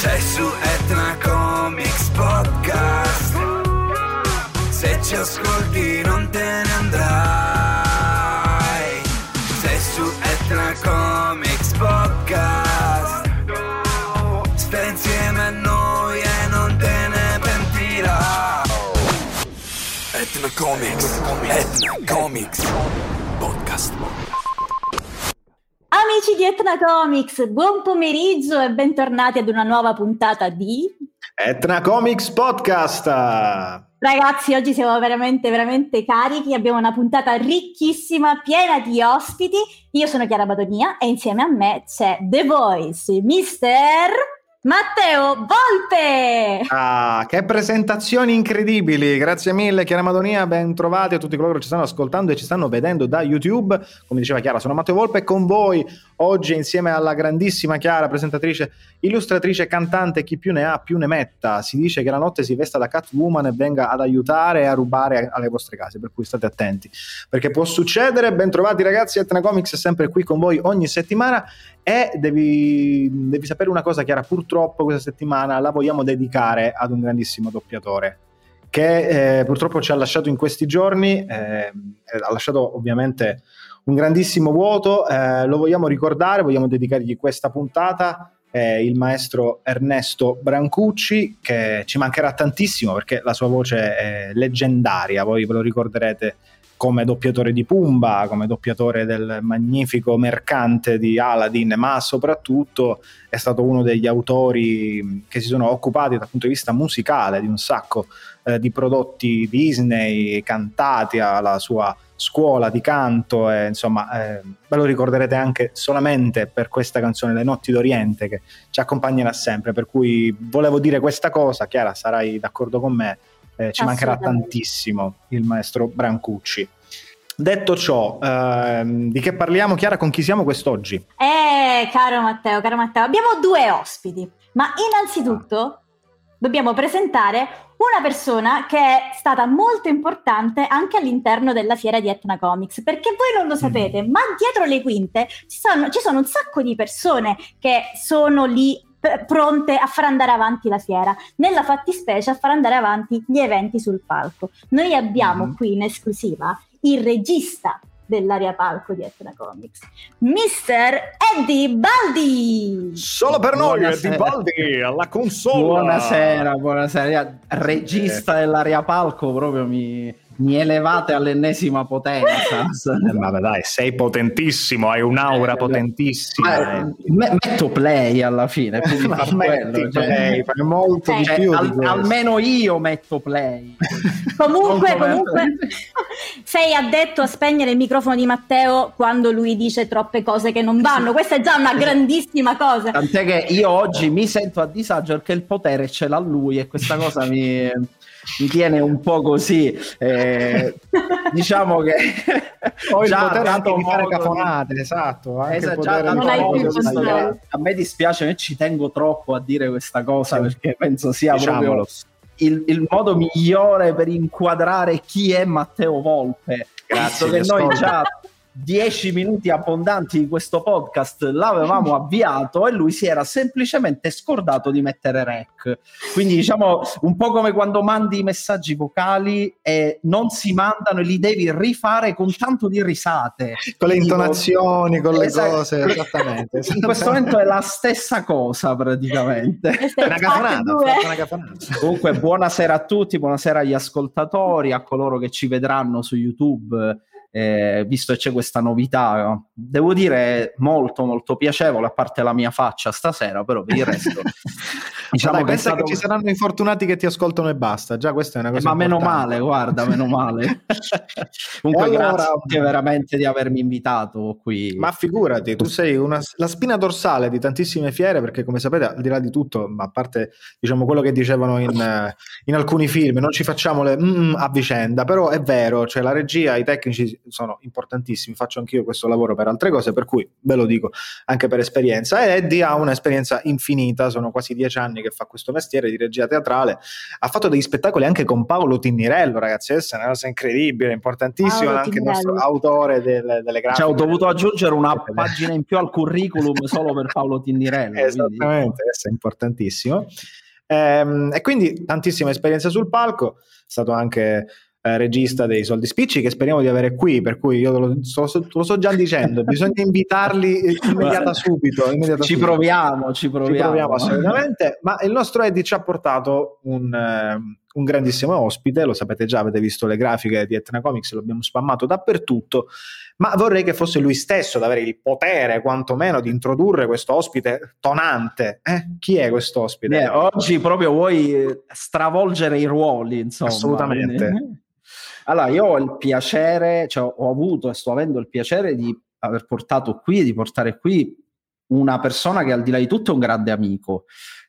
Sei su Etna Comics Podcast. Se ci ascolti non te Etna Comics Etna Comics Podcast Amici di Etna Comics, buon pomeriggio e bentornati ad una nuova puntata di Etna Comics Podcast. Ragazzi, oggi siamo veramente, veramente carichi. Abbiamo una puntata ricchissima, piena di ospiti. Io sono Chiara Badonia e insieme a me c'è The Voice, Mister Matteo Volpe. Ah, che presentazioni incredibili! Grazie mille, Chiara Madonia. Ben trovati a tutti coloro che ci stanno ascoltando e ci stanno vedendo da YouTube. Come diceva Chiara, sono Matteo Volpe con voi oggi insieme alla grandissima Chiara, presentatrice, illustratrice, cantante. Chi più ne ha, più ne metta. Si dice che la notte si vesta da Catwoman e venga ad aiutare e a rubare alle vostre case. Per cui state attenti perché può succedere. Ben trovati, ragazzi. Etna Comics è sempre qui con voi ogni settimana. E devi, devi sapere una cosa, Chiara. Purtroppo questa settimana la vogliamo dedicare ad un grandissimo doppiatore che eh, purtroppo ci ha lasciato in questi giorni. Eh, ha lasciato ovviamente un grandissimo vuoto. Eh, lo vogliamo ricordare, vogliamo dedicargli questa puntata. Il maestro Ernesto Brancucci, che ci mancherà tantissimo perché la sua voce è leggendaria. Voi ve lo ricorderete come doppiatore di Pumba, come doppiatore del magnifico mercante di Aladdin, ma soprattutto è stato uno degli autori che si sono occupati dal punto di vista musicale di un sacco eh, di prodotti Disney cantati alla sua scuola di canto e insomma eh, ve lo ricorderete anche solamente per questa canzone Le Notti d'Oriente che ci accompagnerà sempre. Per cui volevo dire questa cosa Chiara sarai d'accordo con me eh, ci mancherà tantissimo il maestro Brancucci Detto ciò, ehm, di che parliamo Chiara? Con chi siamo quest'oggi? Eh, caro Matteo, caro Matteo, abbiamo due ospiti, ma innanzitutto dobbiamo presentare una persona che è stata molto importante anche all'interno della fiera di Etna Comics, perché voi non lo sapete, ma dietro le quinte ci sono, ci sono un sacco di persone che sono lì p- pronte a far andare avanti la fiera, nella fattispecie a far andare avanti gli eventi sul palco. Noi abbiamo Mhm. qui in esclusiva il regista dell'area palco di Etna Comics, Mr. Eddie Baldi. Solo per noi, Buonasera. Eddie Baldi, alla console. Buonasera, buonasera. Regista dell'aria palco, proprio mi, mi elevate all'ennesima potenza. Eh, vabbè, dai, sei potentissimo, hai un'aura Eh, potentissima. Eh, me- metto play alla fine. Ma quello, cioè- play, fai molto di Cioè, più. di al- questo. almeno io metto play. Comunque, comunque, sei addetto a spegnere il microfono di Matteo quando lui dice troppe cose che non vanno. Questa è già una grandissima cosa. Tant'è che io oggi mi sento a disagio perché il potere ce l'ha lui e questa cosa mi, mi tiene un po' così. Eh, diciamo che Ho il già potere anche di fare cafonate, esatto. Anche Esatto, il già di sbagliare. A me dispiace, ma ci tengo troppo a dire questa cosa perché penso sia Diciamolo. proprio il, il modo migliore per inquadrare chi è Matteo Volpe. Grazie, che noi già dieci minuti abbondanti di questo podcast l'avevamo avviato e lui si era semplicemente scordato di mettere rec. Quindi diciamo un po' come quando mandi i messaggi vocali e non si mandano e li devi rifare con tanto di risate. Con le intonazioni, con le Esatto. cose, esattamente. In questo momento è la stessa cosa praticamente. Una cafonata, una cafonata. Comunque, buonasera a tutti, buonasera agli ascoltatori, a coloro che ci vedranno su YouTube. Eh, visto che c'è questa novità, devo dire molto molto piacevole, a parte la mia faccia stasera, però per il resto diciamo Dai, che stato- che ci saranno infortunati che ti ascoltano e basta. Già questa è una Eh, cosa ma meno importante. male, guarda, meno male. Comunque, allora- grazie veramente di avermi invitato qui. Ma figurati, tu sei una- la spina dorsale di tantissime fiere, perché come sapete, al di là di tutto, ma a parte diciamo, quello che dicevano in, in alcuni film, non ci facciamo le mm, a vicenda, però è vero, cioè la regia, i tecnici sono importantissimi, faccio anch'io questo lavoro per altre cose, per cui ve lo dico anche per esperienza. E Eddie ha un'esperienza infinita, sono quasi dieci anni che fa questo mestiere di regia teatrale, ha fatto degli spettacoli anche con Paolo Tinnirello, ragazzi, questa è una cosa incredibile, importantissima, Paolo anche il Tinnirello. nostro autore del- delle grafiche. Cioè, ho dovuto aggiungere una pagina in più al curriculum solo per Paolo Tinnirello. quindi- Esattamente, questo è importantissimo. Ehm, e quindi tantissima esperienza sul palco, è stato anche eh, regista dei Soldi Spicci che speriamo di avere qui, per cui io lo, so- lo sto già dicendo, bisogna invitarli immediata subito. immediata Ci subito. proviamo, ci proviamo. Ci proviamo assolutamente, ma il nostro Eddie ci ha portato un, ehm, un grandissimo ospite, lo sapete già, avete visto le grafiche di Etna Comics, lo abbiamo spammato dappertutto, ma vorrei che fosse lui stesso ad avere il potere quantomeno di introdurre questo ospite tonante. Eh? Chi è questo ospite? Eh, oggi proprio vuoi eh, stravolgere i ruoli, insomma. Assolutamente. Allora, io ho il piacere, cioè ho avuto e sto avendo il piacere di aver portato qui, di portare qui una persona che al di là di tutto è un grande amico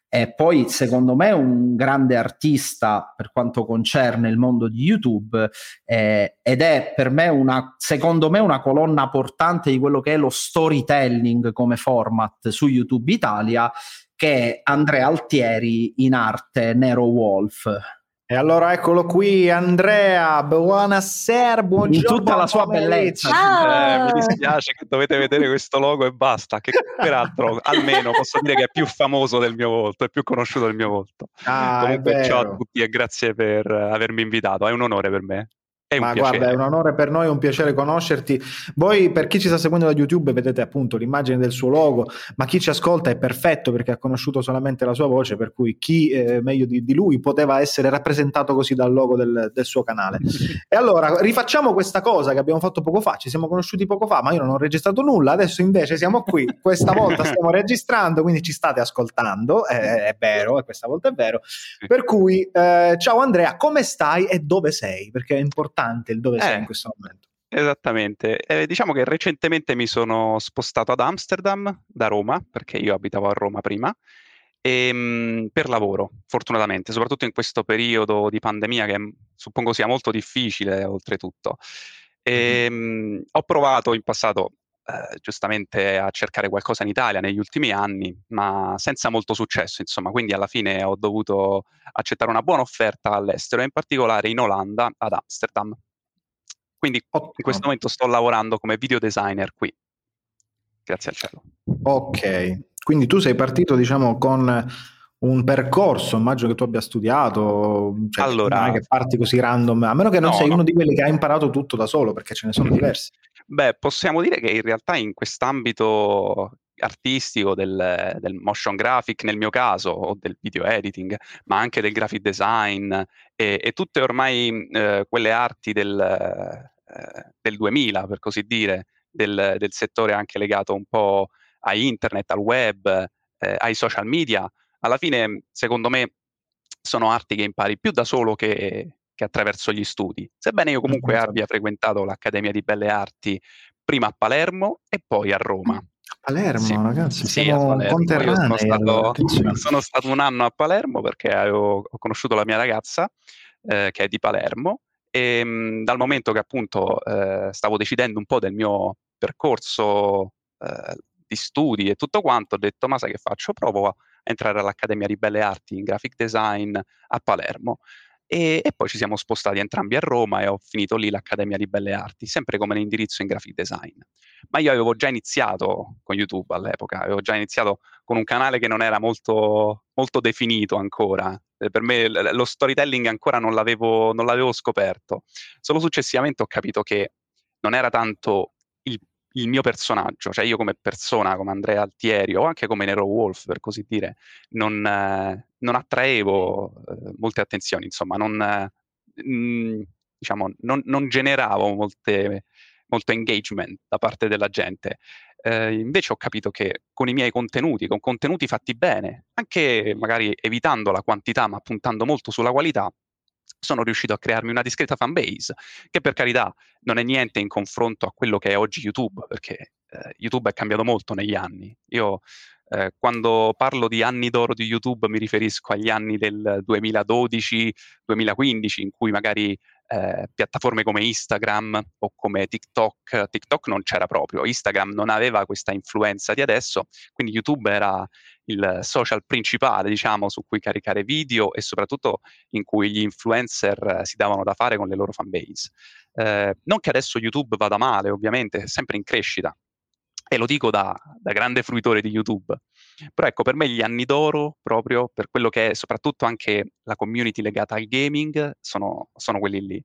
e poi secondo me un grande artista per quanto concerne il mondo di YouTube eh, ed è per me una, secondo me una colonna portante di quello che è lo storytelling come format su YouTube Italia che è Andrea Altieri in arte Nero Wolf. E allora eccolo qui, Andrea, buonasera, buongiorno. In tutta la sua bellezza. Ciao! Eh, mi dispiace che dovete vedere questo logo e basta, che peraltro almeno posso dire che è più famoso del mio volto, è più conosciuto del mio volto. Ah, Comunque ciao a tutti e grazie per avermi invitato, è un onore per me. È Ma piacere. guarda, è un onore per noi, è un piacere conoscerti. Voi, per chi ci sta seguendo da YouTube, vedete appunto l'immagine del suo logo, ma chi ci ascolta è perfetto perché ha conosciuto solamente la sua voce, per cui chi eh, meglio di, di lui poteva essere rappresentato così dal logo del, del suo canale. E allora rifacciamo questa cosa che abbiamo fatto poco fa. Ci siamo conosciuti poco fa, ma io non ho registrato nulla. Adesso invece siamo qui. Questa volta stiamo registrando, quindi ci state ascoltando. eh, è vero, e questa volta è vero. Per cui, eh, ciao Andrea, come stai e dove sei? Perché è importante il dove sei Eh. in questo momento. Esattamente. Eh, diciamo che recentemente mi sono spostato ad Amsterdam da Roma, perché io abitavo a Roma prima, ehm, per lavoro, fortunatamente, soprattutto in questo periodo di pandemia che mh, suppongo sia molto difficile, oltretutto. Ehm, Ho provato in passato, eh, giustamente, a cercare qualcosa in Italia negli ultimi anni, ma senza molto successo, insomma, quindi alla fine ho dovuto accettare una buona offerta all'estero, in particolare in Olanda, ad Amsterdam. Quindi in Ottimo. questo momento sto lavorando come video designer qui. Grazie al cielo. Ok, quindi tu sei partito, diciamo, con un percorso, immagino che tu abbia studiato, cioè, Allora- non è che parti così random, a meno che non No, sei no. uno di quelli che ha imparato tutto da solo, perché ce ne sono diversi. Beh, possiamo dire che in realtà in quest'ambito artistico del, del motion graphic, nel mio caso, o del video editing, ma anche del graphic design e, e tutte ormai eh, quelle arti del, eh, del 2000, per così dire, del, del settore anche legato un po' a internet, al web, eh, ai social media, alla fine, secondo me, sono arti che impari più da solo che, che attraverso gli studi. Sebbene io comunque abbia frequentato l'Accademia di Belle Arti prima a Palermo e poi a Roma. A Palermo, Sì. ragazzi, Sì, siamo conterranei. sono stato, allora, sono stato un anno a Palermo perché avevo- ho conosciuto la mia ragazza eh, che è di Palermo e mh, dal momento che appunto eh, stavo decidendo un po' del mio percorso eh, di studi e tutto quanto, ho detto ma sai che faccio? Provo a entrare all'Accademia di Belle Arti in graphic design a Palermo. E, e poi ci siamo spostati entrambi a Roma e ho finito lì l'Accademia di Belle Arti, sempre come indirizzo in graphic design. Ma io avevo già iniziato con YouTube all'epoca, avevo già iniziato con un canale che non era molto, molto definito ancora. Eh, Per me lo storytelling ancora non l'avevo, non l'avevo scoperto. Solo successivamente ho capito che non era tanto il, mio personaggio, cioè io come persona, come Andrea Altieri o anche come Nero Wolf, per così dire, non, eh, non attraevo eh, molte attenzioni, insomma, non, mh, diciamo, non, non generavo molte, molto engagement da parte della gente. Eh, invece ho capito che con i miei contenuti, con contenuti fatti bene, anche magari evitando la quantità ma puntando molto sulla qualità, sono riuscito a crearmi una discreta fanbase, che per carità non è niente in confronto a quello che è oggi YouTube, perché eh, YouTube è cambiato molto negli anni. Io Eh, quando parlo di anni d'oro di YouTube mi riferisco agli anni del 2012-2015 in cui magari eh, piattaforme come Instagram o come TikTok, TikTok non c'era proprio, Instagram non aveva questa influenza di adesso, quindi YouTube era il social principale, diciamo, su cui caricare video e soprattutto in cui gli influencer si davano da fare con le loro fanbase. Eh, non che adesso YouTube vada male, ovviamente, è sempre in crescita, e lo dico da, da, grande fruitore di YouTube. Però ecco, per me gli anni d'oro, proprio per quello che è soprattutto anche la community legata al gaming, sono, sono quelli lì.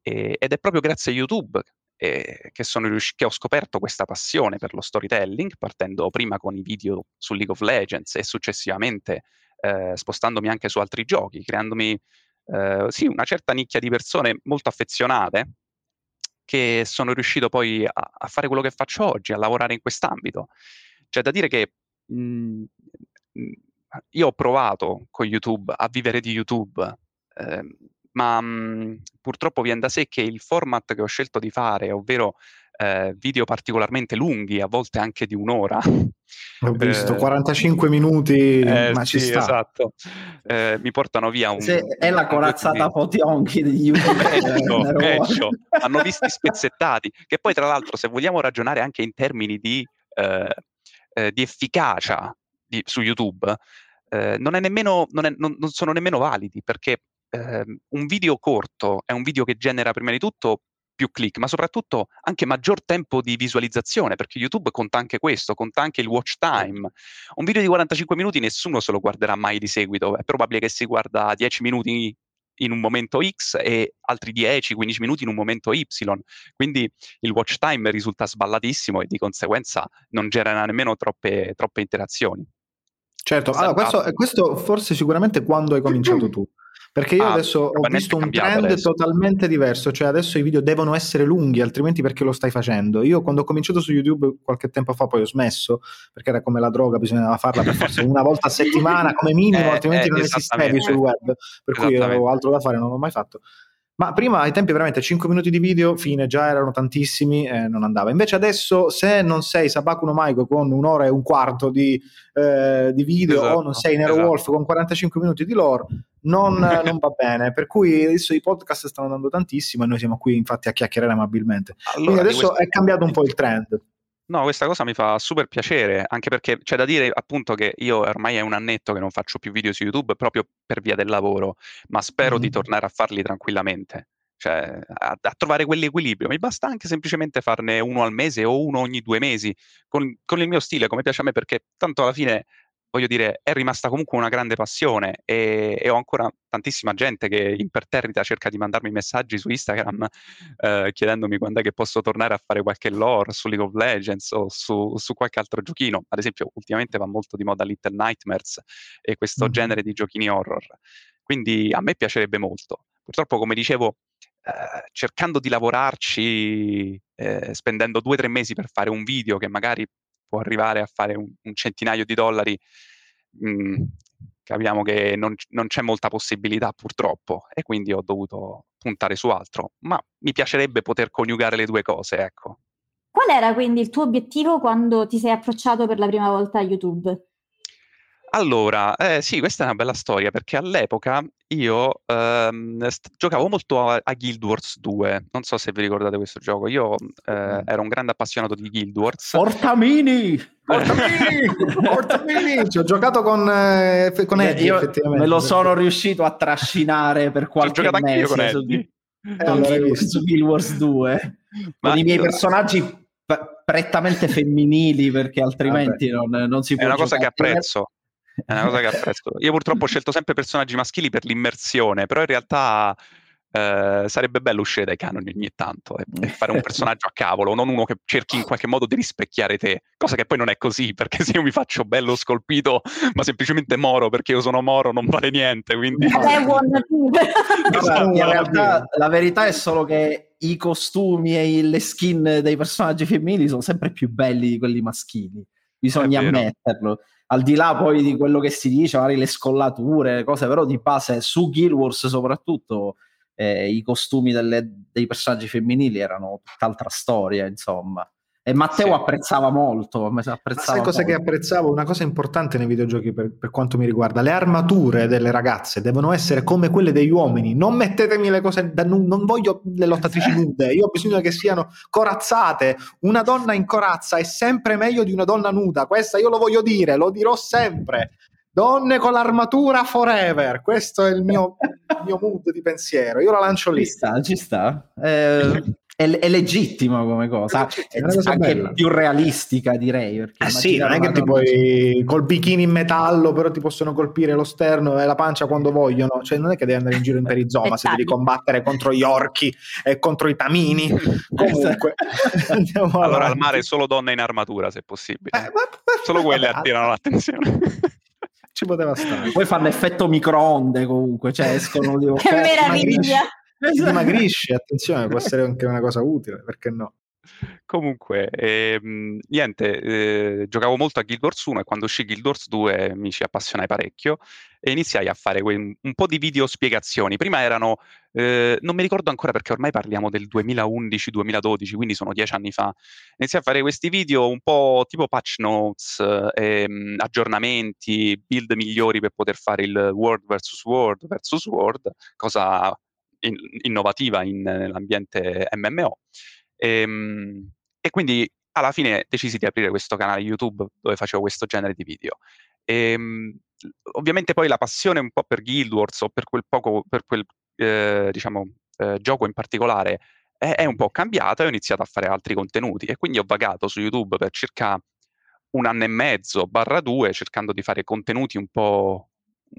E, ed è proprio grazie a YouTube eh, che, riusci- che, ho scoperto questa passione per lo storytelling, partendo prima con i video su League of Legends e successivamente eh, spostandomi anche su altri giochi, creandomi eh, sì, una certa nicchia di persone molto affezionate che sono riuscito poi a, a, fare quello che faccio oggi, a lavorare in quest'ambito. C'è da dire che mh, mhmm, mhmm, io ho provato con YouTube a vivere di YouTube, eh, ma mh, mhmm, purtroppo viene da sé che il format che ho scelto di fare, ovvero eh, video particolarmente lunghi, a volte anche di un'ora. Ho visto eh, 45 minuti, eh, ma sì, ci sta. Esatto, eh, mi portano via un... Se è la corazzata Potionchi di YouTube. peggio, hanno visti spezzettati, che poi tra l'altro se vogliamo ragionare anche in termini di, eh, eh, di efficacia di, su YouTube, non, è nemmeno, non, è, non, non sono nemmeno validi perché Uh, un video corto è un video che genera prima di tutto più click, ma soprattutto anche maggior tempo di visualizzazione, perché YouTube conta anche questo, conta anche il watch time. Un video di 45 minuti nessuno se lo guarderà mai di seguito, è probabile che si guarda 10 minuti in un momento X e altri 10-15 minuti in un momento Y. Quindi il watch time risulta sballatissimo e di conseguenza non genera nemmeno troppe, troppe interazioni. Certo, allora, questo, questo forse sicuramente quando hai cominciato tu. Perché io ah, adesso ho visto un trend adesso. totalmente diverso, cioè adesso i video devono essere lunghi, altrimenti perché lo stai facendo? Io quando ho cominciato su YouTube qualche tempo fa, poi ho smesso, perché era come la droga, bisognava farla per forza una volta a settimana come minimo, eh, altrimenti eh, non esistevi sul web, per cui avevo altro da fare, non l'ho mai fatto. Ma prima ai tempi veramente 5 minuti di video, fine, già erano tantissimi e non andava. Invece adesso se non sei Sabaku no Maiko con un'ora e un quarto di, eh, di video esatto, o non sei Nero esatto. Wolf con 45 minuti di lore, non, non, va bene. Per cui adesso i podcast stanno andando tantissimo e noi siamo qui infatti a chiacchierare amabilmente. Allora, Quindi adesso questo... è cambiato un po' il trend. No, questa cosa mi fa super piacere, anche perché c'è da dire appunto che io ormai è un annetto che non faccio più video su YouTube proprio per via del lavoro, ma spero mm. di tornare a farli tranquillamente, cioè a, a, trovare quell'equilibrio. Mi basta anche semplicemente farne uno al mese o uno ogni due mesi, con, con il mio stile, come piace a me, perché tanto alla fine voglio dire, è rimasta comunque una grande passione e, e, ho ancora tantissima gente che imperterrita cerca di mandarmi messaggi su Instagram eh, chiedendomi quando è che posso tornare a fare qualche lore su League of Legends o su, su, qualche altro giochino. Ad esempio, ultimamente va molto di moda Little Nightmares e questo mm-hmm. genere di giochini horror. Quindi a me piacerebbe molto. Purtroppo, come dicevo, eh, cercando di lavorarci, eh, spendendo due o tre mesi per fare un video che magari può arrivare a fare un, un centinaio di dollari, mh, mm, capiamo che non, non, c'è molta possibilità purtroppo e quindi ho dovuto puntare su altro, ma mi piacerebbe poter coniugare le due cose, ecco. Qual era quindi il tuo obiettivo quando ti sei approcciato per la prima volta a YouTube? Allora, eh, sì, questa è una bella storia perché all'epoca io ehm, st- giocavo molto a, a, Guild Wars 2. Non so se vi ricordate questo gioco. Io eh, ero un grande appassionato di Guild Wars. Portamini! Portamini! Portamini! Ci ho giocato con, eh, con Eddie, io effettivamente. Me lo sono riuscito a trascinare per qualche Ci ho giocato mese anche io con Eddie. Su, eh, allora su Guild Wars 2. Ma con i miei personaggi prettamente femminili perché altrimenti non, non, si può È una cosa che apprezzo è una cosa che apprezzo. Io purtroppo ho scelto sempre personaggi maschili per l'immersione, però in realtà eh, sarebbe bello uscire dai canoni ogni tanto e, e, fare un personaggio a cavolo, non uno che cerchi in qualche modo di rispecchiare te, cosa che poi non è così, perché se io mi faccio bello scolpito, ma semplicemente moro perché io sono moro, non vale niente. Quindi... in realtà la verità è solo che i costumi e le skin dei personaggi femminili sono sempre più belli di quelli maschili, bisogna ammetterlo al di là poi di quello che si dice, magari le scollature, cose, però di base su Guild Wars soprattutto eh, i costumi delle, dei personaggi femminili erano tutt'altra storia, insomma. E Matteo Sì. apprezzava molto. Ma Apprezzava sai cosa che molto. apprezzavo? Una cosa importante nei videogiochi per, per quanto mi riguarda, le armature delle ragazze devono essere come quelle degli uomini. Non mettetemi le cose da non voglio le lottatrici nude, io ho bisogno che siano corazzate. Una donna in corazza è sempre meglio di una donna nuda. Questa io lo voglio dire, lo dirò sempre. Donne con l'armatura forever. Questo è il mio, il mio mood di pensiero. Io la lancio lì. Ci sta, ci sta. Eh, è, è legittimo come cosa, È una cosa anche bella. più realistica direi. Perché Eh sì, non è che ti puoi col bikini in metallo, però ti possono colpire lo sterno e la pancia quando vogliono. Cioè, non è che devi andare in giro in perizoma se devi Dettagli. combattere contro gli orchi e contro i tamini. Comunque, andiamo Allora al mare solo donne in armatura, se possibile. Eh, ma- ma- Solo quelle attirano l'attenzione. Ci poteva stare. Poi fanno effetto microonde comunque, cioè escono di Che meraviglia! Si dimagrisce, attenzione, può essere anche una cosa utile, perché no? Comunque, ehm, niente, eh, giocavo molto a Guild Wars 1 e quando uscì Guild Wars 2 mi ci appassionai parecchio e iniziai a fare que- un po' di video spiegazioni. Prima erano, eh, non mi ricordo ancora perché ormai parliamo del 2011-2012, quindi sono dieci anni fa. Iniziai a fare questi video un po' tipo patch notes, eh, ehm, aggiornamenti, build migliori per poter fare il World vs World vs World, cosa in- innovativa in- nell'ambiente MMO. Ehm, E, quindi alla fine decisi di aprire questo canale YouTube dove facevo questo genere di video. Ehm, ovviamente poi la passione un po' per Guild Wars o per quel poco, per quel eh, diciamo, eh, gioco in particolare è, è un po' cambiata e ho iniziato a fare altri contenuti e quindi ho vagato su YouTube per circa un anno e mezzo, barra due, cercando di fare contenuti un po'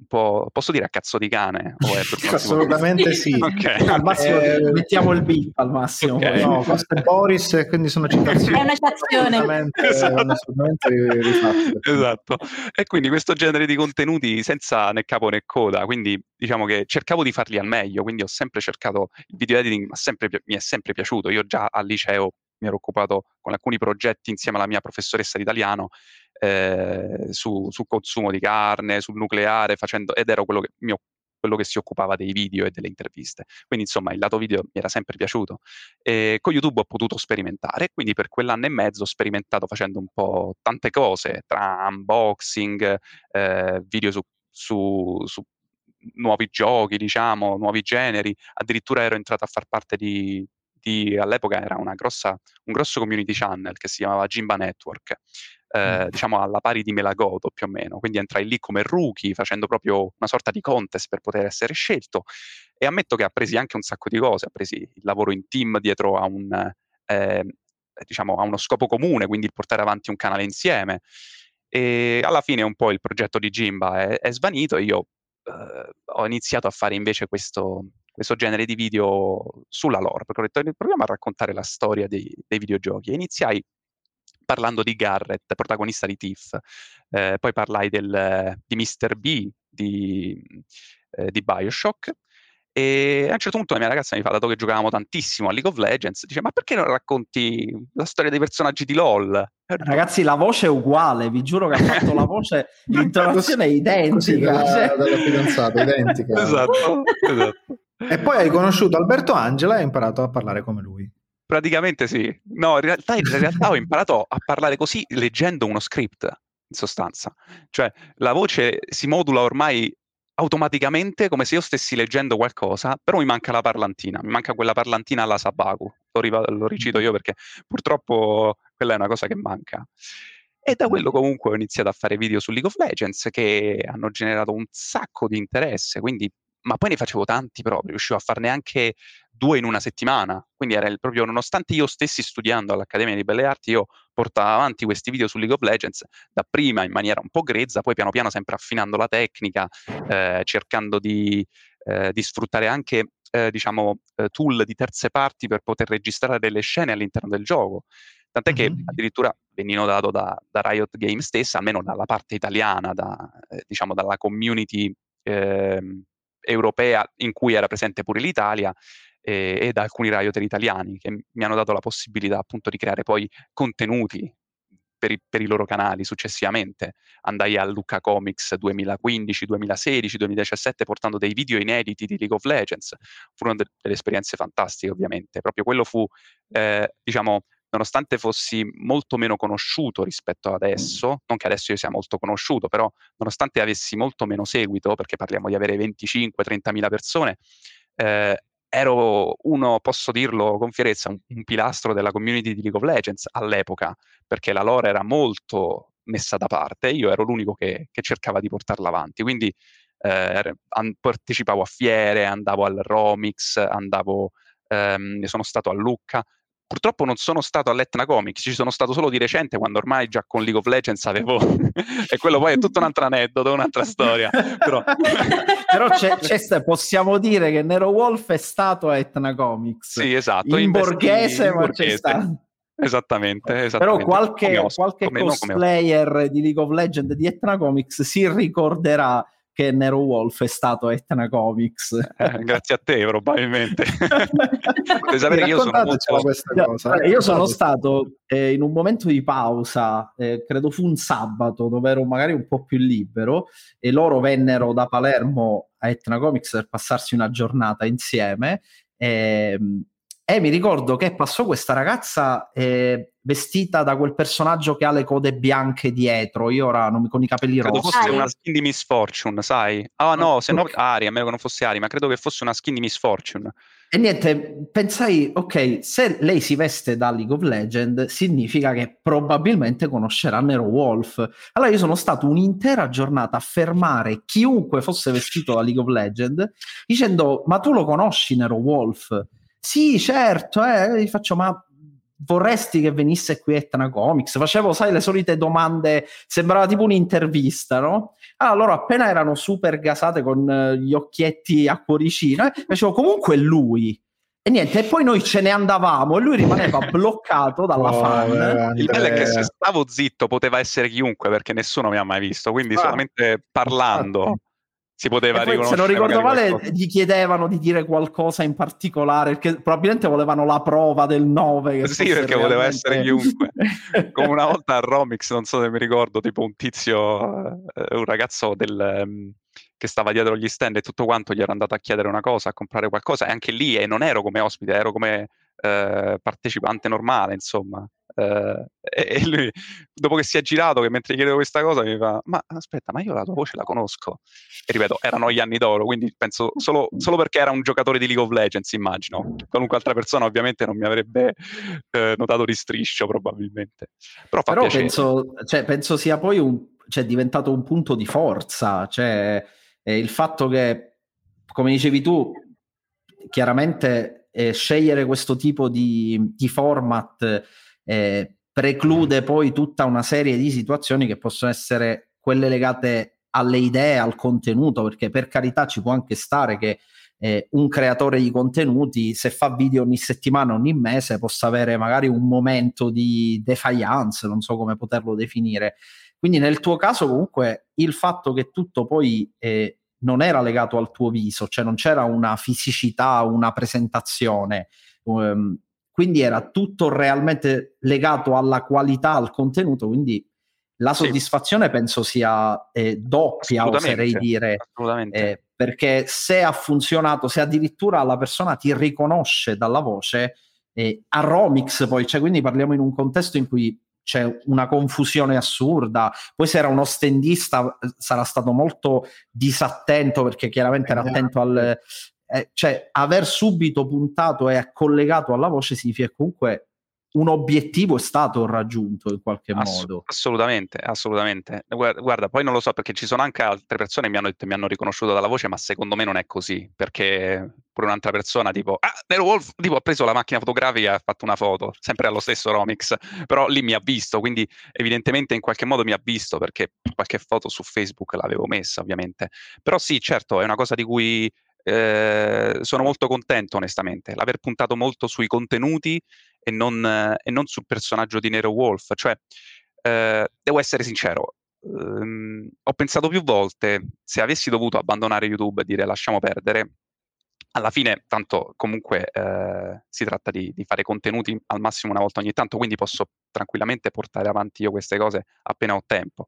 posso dire a cazzo di cane? O è un Assolutamente sì. Ok. Al massimo Eh, mettiamo il beep al massimo. ok. poi. No, questo è Boris, e quindi sono citazioni. È una citazione. Assolutamente, Esatto. rifatte. Esatto, e quindi questo genere di contenuti senza né capo né coda, quindi diciamo che cercavo di farli al meglio, quindi ho sempre cercato il video editing, ma sempre mi è sempre piaciuto. Io già al liceo mi ero occupato con alcuni progetti insieme alla mia professoressa di italiano eh, su, sul consumo di carne, sul nucleare, facendo, ed ero quello che, mio- quello che si occupava dei video e delle interviste. Quindi insomma il lato video mi era sempre piaciuto. E con YouTube ho potuto sperimentare, quindi per quell'anno e mezzo ho sperimentato facendo un po' tante cose, tra unboxing, eh, video su, su- su nuovi giochi, diciamo, nuovi generi. Addirittura ero entrato a far parte di, di- all'epoca era grossa, un grosso community channel che si chiamava Jimba Network. Eh, Mm. diciamo alla pari di Melagoto più o meno, quindi entrai lì come rookie facendo proprio una sorta di contest per poter essere scelto e ammetto che ha presi anche un sacco di cose, ha presi il lavoro in team dietro a un, eh, diciamo, a uno scopo comune, quindi il portare avanti un canale insieme. E alla fine un po' il progetto di Jimba è, è svanito e io eh, ho iniziato a fare invece questo, questo genere di video sulla lore, perché ho detto proviamo a raccontare la storia dei, dei videogiochi. E iniziai parlando di Garrett, protagonista di Thief, eh, poi parlai del, di Mr. B, di, eh, di Bioshock, e a un certo punto la mia ragazza mi fa, dato che giocavamo tantissimo a League of Legends, dice ma perché non racconti la storia dei personaggi di LoL? Ragazzi, la voce è uguale, vi giuro che ha fatto la voce, l'intonazione è identica. della, cioè. della fidanzata, identica. esatto, esatto. E poi hai conosciuto Alberto Angela e hai imparato a parlare come lui. Praticamente sì. No, in realtà, in realtà ho imparato a parlare così leggendo uno script, in sostanza. Cioè, la voce si modula ormai automaticamente come se io stessi leggendo qualcosa, però mi manca la parlantina, mi manca quella parlantina alla Sabaku. Lo, riva- lo ricito io perché purtroppo quella è una cosa che manca. E da quello comunque ho iniziato a fare video su League of Legends che hanno generato un sacco di interesse, quindi, ma poi ne facevo tanti proprio, riuscivo a farne anche due in una settimana, quindi era il proprio, nonostante io stessi studiando all'Accademia di Belle Arti, io portavo avanti questi video su League of Legends dapprima in maniera un po' grezza, poi piano piano sempre affinando la tecnica, eh, cercando di, eh, di sfruttare anche eh, diciamo, eh, tool di terze parti per poter registrare delle scene all'interno del gioco. Tant'è che Mhm. addirittura venino dato da, da Riot Games stessa, almeno dalla parte italiana, da, eh, diciamo dalla community ehm, europea in cui era presente pure l'Italia, e, e da alcuni Rioter italiani che mi hanno dato la possibilità appunto di creare poi contenuti per i, per i loro canali successivamente. Andai a Lucca Comics 2015, 2016, 2017 portando dei video inediti di League of Legends. Furono de- delle esperienze fantastiche ovviamente. Proprio quello fu, eh, diciamo, nonostante fossi molto meno conosciuto rispetto ad adesso, non che adesso io sia molto conosciuto, però nonostante avessi molto meno seguito, perché parliamo di avere 25-30 mila persone, eh, ero uno, posso dirlo con fierezza, un, un, pilastro della community di League of Legends all'epoca, perché la lore era molto messa da parte, io ero l'unico che, che cercava di portarla avanti, quindi eh, an- partecipavo a fiere, andavo al Romix, andavo, ehm, sono stato a Lucca, Purtroppo non sono stato all'Etna Comics, ci sono stato solo di recente quando ormai già con League of Legends avevo... e quello poi è tutto un altro aneddoto, un'altra storia. Però, Però c'è, c'è, possiamo dire che Nero Wolf è stato a Etna Comics. Sì, esatto. In, in borghese, in ma borghese. c'è stato. Esattamente, esattamente, Però qualche, qualche come cosplayer di League of Legends di Etna Comics si ricorderà che Nero Wolf è stato Etna Comics. Eh, grazie a te, probabilmente. sapere che io sono, molto... questa cosa. io sono stato eh, in un momento di pausa, eh, credo fu un sabato, dove ero magari un po' più libero, e loro vennero da Palermo a Etna Comics per passarsi una giornata insieme. E, ehm, e mi ricordo che passò questa ragazza eh, vestita da quel personaggio che ha le code bianche dietro. Io ora non mi con i capelli credo rossi. fosse una skin di Miss Fortune, sai? Ah no, se no Ari, a meno che non fosse Ari, ma credo che fosse una skin di Miss Fortune. E niente, pensai, ok, se lei si veste da League of Legends, significa che probabilmente conoscerà Nero Wolf. Allora io sono stato un'intera giornata a fermare chiunque fosse vestito da League of Legends, dicendo, ma tu lo conosci Nero Wolf? Sì, certo, eh, gli faccio, ma vorresti che venisse qui Etna Comics? Facevo, sai, le solite domande, sembrava tipo un'intervista, no? Allora, loro appena erano super gasate con uh, gli occhietti a cuoricino, eh, facevo comunque lui. E niente, e poi noi ce ne andavamo e lui rimaneva bloccato dalla oh, fan. Il bello è che se stavo zitto poteva essere chiunque perché nessuno mi ha mai visto, quindi ah, solamente parlando si poteva poi, riconoscere. Se non ricordo male, qualcosa. gli chiedevano di dire qualcosa in particolare, perché probabilmente volevano la prova del 9. sì, perché realmente... voleva essere chiunque. Come una volta a Romix, non so se mi ricordo, tipo un tizio, eh, un ragazzo del, um, che stava dietro gli stand e tutto quanto, gli era andato a chiedere una cosa, a comprare qualcosa, e anche lì e non ero come ospite, ero come eh, partecipante normale, insomma. Eh, e lui, dopo che si è girato, che mentre chiedevo questa cosa, mi fa: Ma aspetta, ma io la tua voce la conosco. E ripeto, erano gli anni d'oro, quindi penso solo, solo perché era un giocatore di League of Legends, immagino. Qualunque altra persona, ovviamente, non mi avrebbe eh, notato di striscio, probabilmente. Però, Però penso, cioè, penso, sia poi un, cioè, diventato un punto di forza. Cioè, eh, il fatto che, come dicevi tu, chiaramente eh, scegliere questo tipo di, di format eh, preclude poi tutta una serie di situazioni che possono essere quelle legate alle idee, al contenuto, perché per carità ci può anche stare che eh, un creatore di contenuti, se fa video ogni settimana, ogni mese, possa avere magari un momento di defiance, non so come poterlo definire. Quindi nel tuo caso comunque il fatto che tutto poi eh, non era legato al tuo viso, cioè non c'era una fisicità, una presentazione, um, quindi era tutto realmente legato alla qualità, al contenuto, quindi la soddisfazione sì. penso sia eh, doppia, oserei dire, eh, perché se ha funzionato, se addirittura la persona ti riconosce dalla voce, eh, a Romix poi, cioè, quindi parliamo in un contesto in cui c'è una confusione assurda. Poi se era uno stendista sarà stato molto disattento perché chiaramente era attento al, eh, cioè aver subito puntato e collegato alla voce significa comunque un obiettivo è stato raggiunto in qualche Ass- modo. Assolutamente, assolutamente. Guarda, guarda, poi non lo so perché ci sono anche altre persone che mi hanno detto mi hanno riconosciuto dalla voce, ma secondo me non è così, perché pure un'altra persona tipo, ah, Nero Wolf, tipo ha preso la macchina fotografica e ha fatto una foto, sempre allo stesso Romix, però lì mi ha visto, quindi evidentemente in qualche modo mi ha visto perché qualche foto su Facebook l'avevo messa, ovviamente. Però sì, certo, è una cosa di cui eh, sono molto contento onestamente, l'aver puntato molto sui contenuti e non, eh, e non sul personaggio di Nero Wolf. Cioè, eh, devo essere sincero, ehm, ho pensato più volte se avessi dovuto abbandonare YouTube e dire lasciamo perdere, alla fine, tanto comunque eh, si tratta di, di, fare contenuti al massimo una volta ogni tanto, quindi posso tranquillamente portare avanti io queste cose appena ho tempo.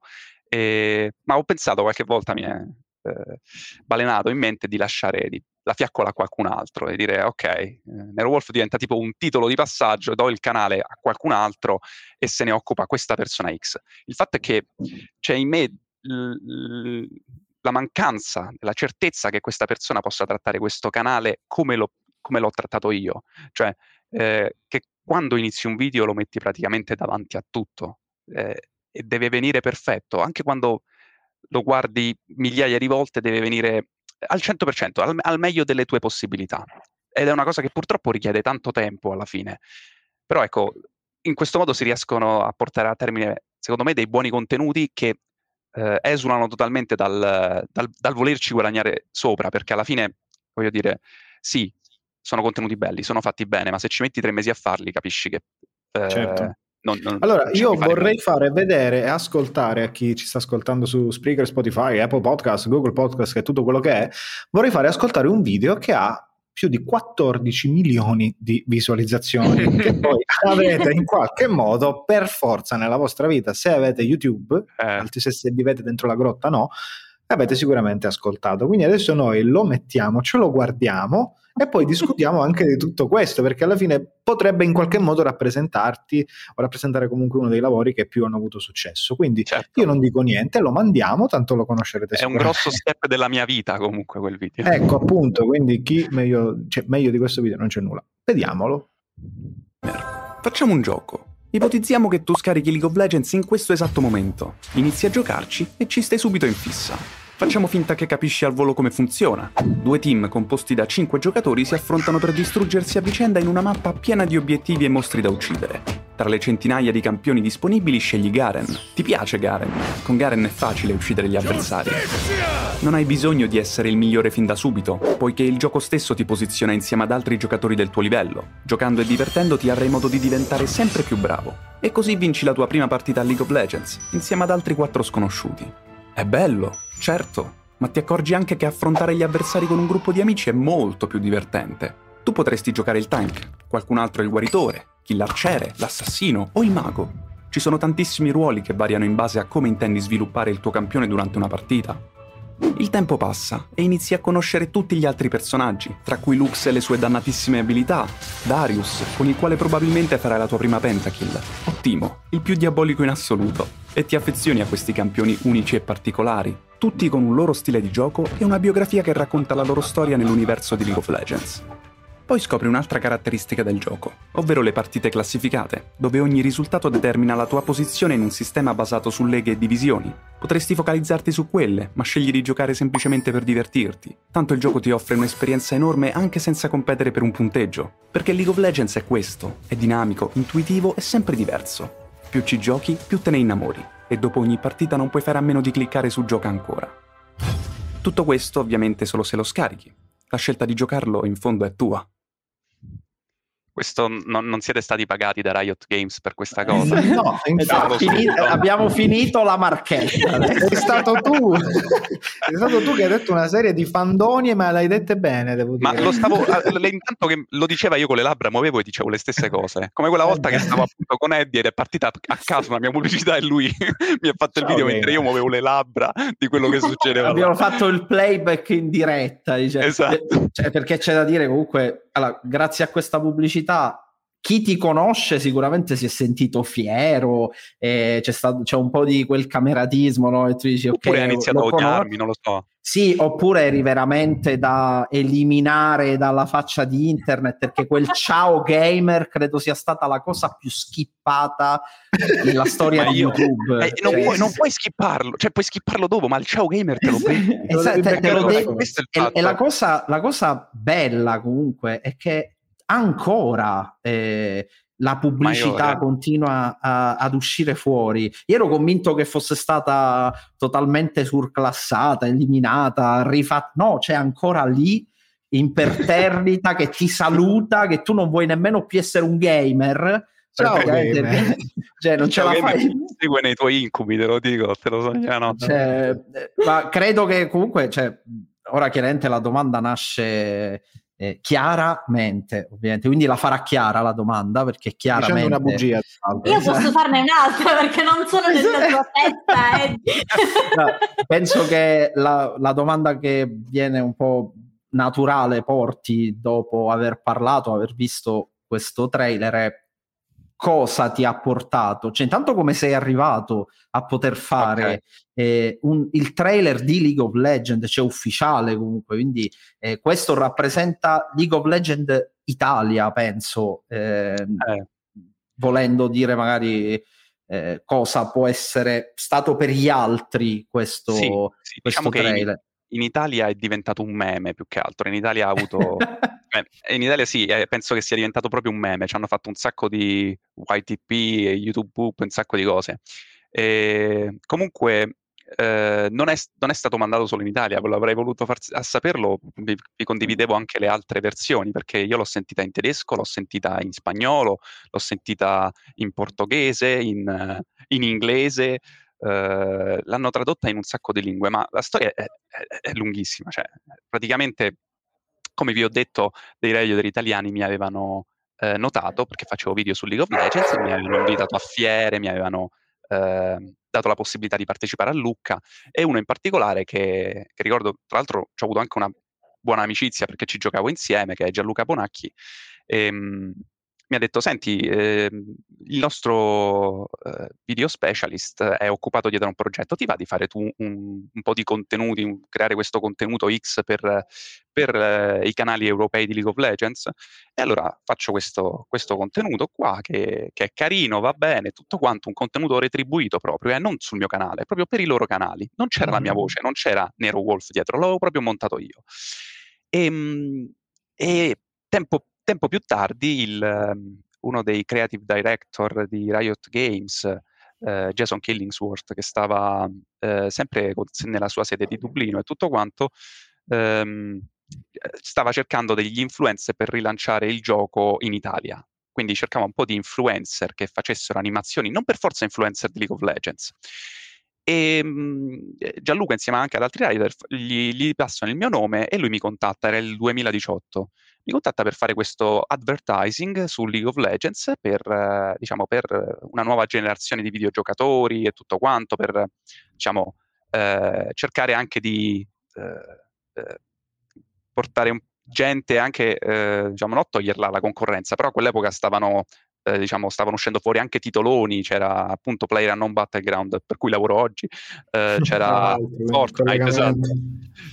E, ma ho pensato qualche volta, mi è, eh, balenato in mente di lasciare di, la fiaccola a qualcun altro e dire ok, eh, Nero Wolf diventa tipo un titolo di passaggio, do il canale a qualcun altro e se ne occupa questa persona X. Il fatto è che c'è in me l- l- la mancanza, la certezza che questa persona possa trattare questo canale come, lo, come l'ho trattato io, cioè eh, che quando inizi un video lo metti praticamente davanti a tutto eh, e deve venire perfetto, anche quando lo guardi migliaia di volte deve venire al 100%, al, al meglio delle tue possibilità. Ed è una cosa che purtroppo richiede tanto tempo alla fine. Però ecco, in questo modo si riescono a portare a termine, secondo me, dei buoni contenuti che eh, esulano totalmente dal, dal, dal, volerci guadagnare sopra, perché alla fine, voglio dire, sì, sono contenuti belli, sono fatti bene, ma se ci metti tre mesi a farli capisci che... Eh, certo. Non, non, allora, io vorrei fare, fare vedere e ascoltare a chi ci sta ascoltando su Spreaker, Spotify, Apple Podcast, Google Podcast e tutto quello che è, vorrei fare ascoltare un video che ha più di 14 milioni di visualizzazioni che poi avrete in qualche modo per forza nella vostra vita se avete YouTube, eh. se, se vivete dentro la grotta no, avete sicuramente ascoltato. Quindi adesso noi lo mettiamo, ce lo guardiamo e poi discutiamo anche di tutto questo, perché alla fine potrebbe in qualche modo rappresentarti o rappresentare comunque uno dei lavori che più hanno avuto successo. Quindi certo. io non dico niente, lo mandiamo, tanto lo conoscerete È un grosso step della mia vita comunque quel video. Ecco, appunto, quindi chi meglio, cioè, meglio di questo video non c'è nulla. Vediamolo. Facciamo un gioco. Ipotizziamo che tu scarichi League of Legends in questo esatto momento, inizi a giocarci e ci stai subito in fissa. Facciamo finta che capisci al volo come funziona. Due team composti da 5 giocatori si affrontano per distruggersi a vicenda in una mappa piena di obiettivi e mostri da uccidere. Tra le centinaia di campioni disponibili scegli Garen. Ti piace Garen? Con Garen è facile uccidere gli avversari. Non hai bisogno di essere il migliore fin da subito, poiché il gioco stesso ti posiziona insieme ad altri giocatori del tuo livello. Giocando e divertendoti avrai modo di diventare sempre più bravo. E così vinci la tua prima partita a League of Legends, insieme ad altri quattro sconosciuti. È bello, certo, ma ti accorgi anche che affrontare gli avversari con un gruppo di amici è molto più divertente. Tu potresti giocare il tank, qualcun altro il guaritore, chi l'arciere, l'assassino o il mago. Ci sono tantissimi ruoli che variano in base a come intendi sviluppare il tuo campione durante una partita. Il tempo passa e inizi a conoscere tutti gli altri personaggi, tra cui Lux e le sue dannatissime abilità, Darius, con il quale probabilmente farai la tua prima pentakill, o Timo, il più diabolico in assoluto, e ti affezioni a questi campioni unici e particolari, tutti con un loro stile di gioco e una biografia che racconta la loro storia nell'universo di League of Legends. Poi scopri un'altra caratteristica del gioco, ovvero le partite classificate, dove ogni risultato determina la tua posizione in un sistema basato su leghe e divisioni. Potresti focalizzarti su quelle, ma scegli di giocare semplicemente per divertirti. Tanto il gioco ti offre un'esperienza enorme anche senza competere per un punteggio. Perché League of Legends è questo, è dinamico, intuitivo e sempre diverso. Più ci giochi, più te ne innamori. E dopo ogni partita non puoi fare a meno di cliccare su gioca ancora. Tutto questo ovviamente solo se lo scarichi. La scelta di giocarlo in fondo è tua. Questo non, non, siete stati pagati da Riot Games per questa cosa. No, infatti, finito, abbiamo finito la marchetta. Sei stato tu. Sei stato tu che hai detto una serie di fandonie, ma l'hai dette bene, devo dire. Ma lo stavo intanto che lo diceva io con le labbra muovevo e dicevo le stesse cose. Come quella volta che stavo appunto con Eddie ed è partita a caso una mia pubblicità e lui mi ha fatto il video okay. mentre io muovevo le labbra di quello che succedeva. Abbiamo fatto il playback in diretta, dice. esatto. Cioè, perché c'è da dire comunque allora, grazie a questa pubblicità chi ti conosce sicuramente si è sentito fiero, eh, c'è, stato, c'è un po' di quel cameratismo, no? E tu dici, oppure okay, hai iniziato a odiarmi, non lo so. Sì, oppure eri veramente da eliminare dalla faccia di internet, perché quel ciao gamer credo sia stata la cosa più skippata nella storia di YouTube. Eh, non, cioè, puoi, non, puoi, skipparlo, cioè puoi skipparlo dopo, ma il ciao gamer te lo prendi. esatto, te, te lo devi. E, e la, cosa, la cosa bella comunque è che ancora eh, la pubblicità continua a, ad uscire fuori. Io ero convinto che fosse stata totalmente surclassata, eliminata, rifatta. No, c'è ancora lì imperterrita che ti saluta, che tu non vuoi nemmeno più essere un gamer. Ciao, gamer. cioè, non ce la fai. Segue nei tuoi incubi, te lo dico, te lo sognano. Cioè, ma credo che comunque, cioè, ora chiaramente la domanda nasce eh, chiaramente, ovviamente. Quindi la farà chiara la domanda perché chiaramente... Dicendo una bugia. Io posso farne un'altra perché non sono nella tua testa. Eh. No, penso che la, la domanda che viene un po' naturale porti dopo aver parlato, aver visto questo trailer è cosa ti ha portato, cioè intanto come sei arrivato a poter fare okay. eh, un, il trailer di League of Legends, cioè ufficiale comunque, quindi eh, questo rappresenta League of Legends Italia, penso, eh, eh. volendo dire magari eh, cosa può essere stato per gli altri questo, sì, sì, questo diciamo trailer. In Italia è diventato un meme più che altro, in Italia ha avuto Eh, in Italia sì, eh, penso che sia diventato proprio un meme, ci hanno fatto un sacco di YTP, YouTube Boop, un sacco di cose. E, comunque eh, non, è, non, è, stato mandato solo in Italia, l'avrei voluto far a saperlo, vi, vi, condividevo anche le altre versioni, perché io l'ho sentita in tedesco, l'ho sentita in spagnolo, l'ho sentita in portoghese, in, in inglese, eh, l'hanno tradotta in un sacco di lingue, ma la storia è, è, è lunghissima, cioè praticamente come vi ho detto, dei radio italiani mi avevano eh, notato perché facevo video su League of Legends, mi avevano invitato a fiere, mi avevano eh, dato la possibilità di partecipare a Lucca e uno in particolare che, che ricordo, tra l'altro ho avuto anche una buona amicizia perché ci giocavo insieme, che è Gianluca Bonacchi. E, ehm, mi ha detto, senti, eh, il nostro eh, video specialist è occupato dietro a un progetto, ti va di fare tu un, un po' di contenuti, un, creare questo contenuto X per, per eh, i canali europei di League of Legends? E allora faccio questo, questo contenuto qua che, che, è carino, va bene, tutto quanto, un contenuto retribuito proprio, eh, non sul mio canale, proprio per i loro canali. Non c'era mm-hmm. la mia voce, non c'era Nero Wolf dietro, l'avevo proprio montato io. E, ehm, e tempo tempo più tardi il, ehm, uno dei creative director di Riot Games, eh, Jason Killingsworth, che stava eh, sempre nella sua sede di Dublino e tutto quanto, ehm, stava cercando degli influencer per rilanciare il gioco in Italia. Quindi cercava un po' di influencer che facessero animazioni, non per forza influencer di League of Legends. E mh, Gianluca, insieme anche ad altri writer, gli, gli passano il mio nome e lui mi contatta, era il 2018 mi contatta per fare questo advertising su League of Legends per, eh, diciamo, per una nuova generazione di videogiocatori e tutto quanto, per diciamo, eh, cercare anche di eh, eh portare un, gente anche, eh, diciamo, non toglierla la concorrenza, però a quell'epoca stavano diciamo, stavano uscendo fuori anche titoloni, c'era appunto Player Non Battleground, per cui lavoro oggi, eh, c'era Fortnite, esatto.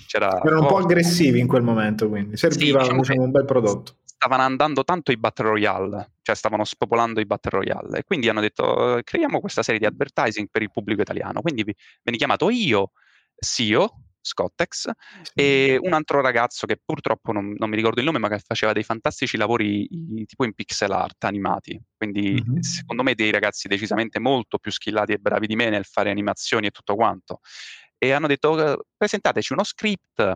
C'era Erano un po' aggressivi in quel momento, quindi serviva sì, diciamo diciamo, un bel prodotto. Stavano andando tanto i Battle Royale, cioè stavano spopolando i Battle Royale, e quindi hanno detto creiamo questa serie di advertising per il pubblico italiano. Quindi venne chiamato io, CEO, Scottex, sì. e un altro ragazzo che purtroppo non, non, mi ricordo il nome, ma che faceva dei fantastici lavori tipo in pixel art animati. Quindi, mm-hmm. secondo me, dei ragazzi decisamente molto più skillati e bravi di me nel fare animazioni e tutto quanto. E hanno detto: presentateci uno script.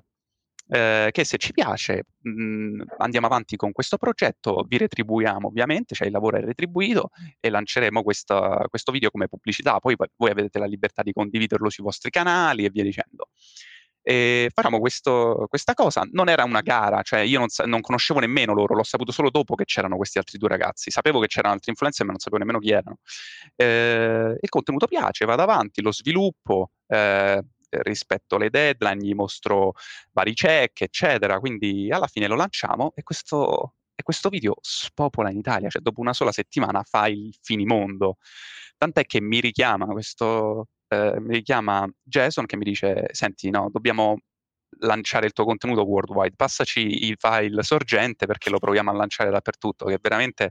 Eh, che se ci piace mh, mm, andiamo avanti con questo progetto, vi retribuiamo ovviamente, cioè il lavoro è retribuito e lanceremo questa, questo video come pubblicità, poi voi avete la libertà di condividerlo sui vostri canali e via dicendo e facciamo questo, questa cosa. Non era una gara, cioè io non, non, conoscevo nemmeno loro, l'ho saputo solo dopo che c'erano questi altri due ragazzi. Sapevo che c'erano altri influencer, ma non sapevo nemmeno chi erano. Eh, il contenuto piace, vado avanti, lo sviluppo. Eh, rispetto alle deadline, gli mostro vari check, eccetera. Quindi alla fine lo lanciamo e questo, e questo video spopola in Italia, cioè dopo una sola settimana fa il finimondo. Tant'è che mi richiama questo, eh, mi richiama Jason che mi dice, senti, no, dobbiamo lanciare il tuo contenuto worldwide, passaci il file sorgente perché lo proviamo a lanciare dappertutto, che veramente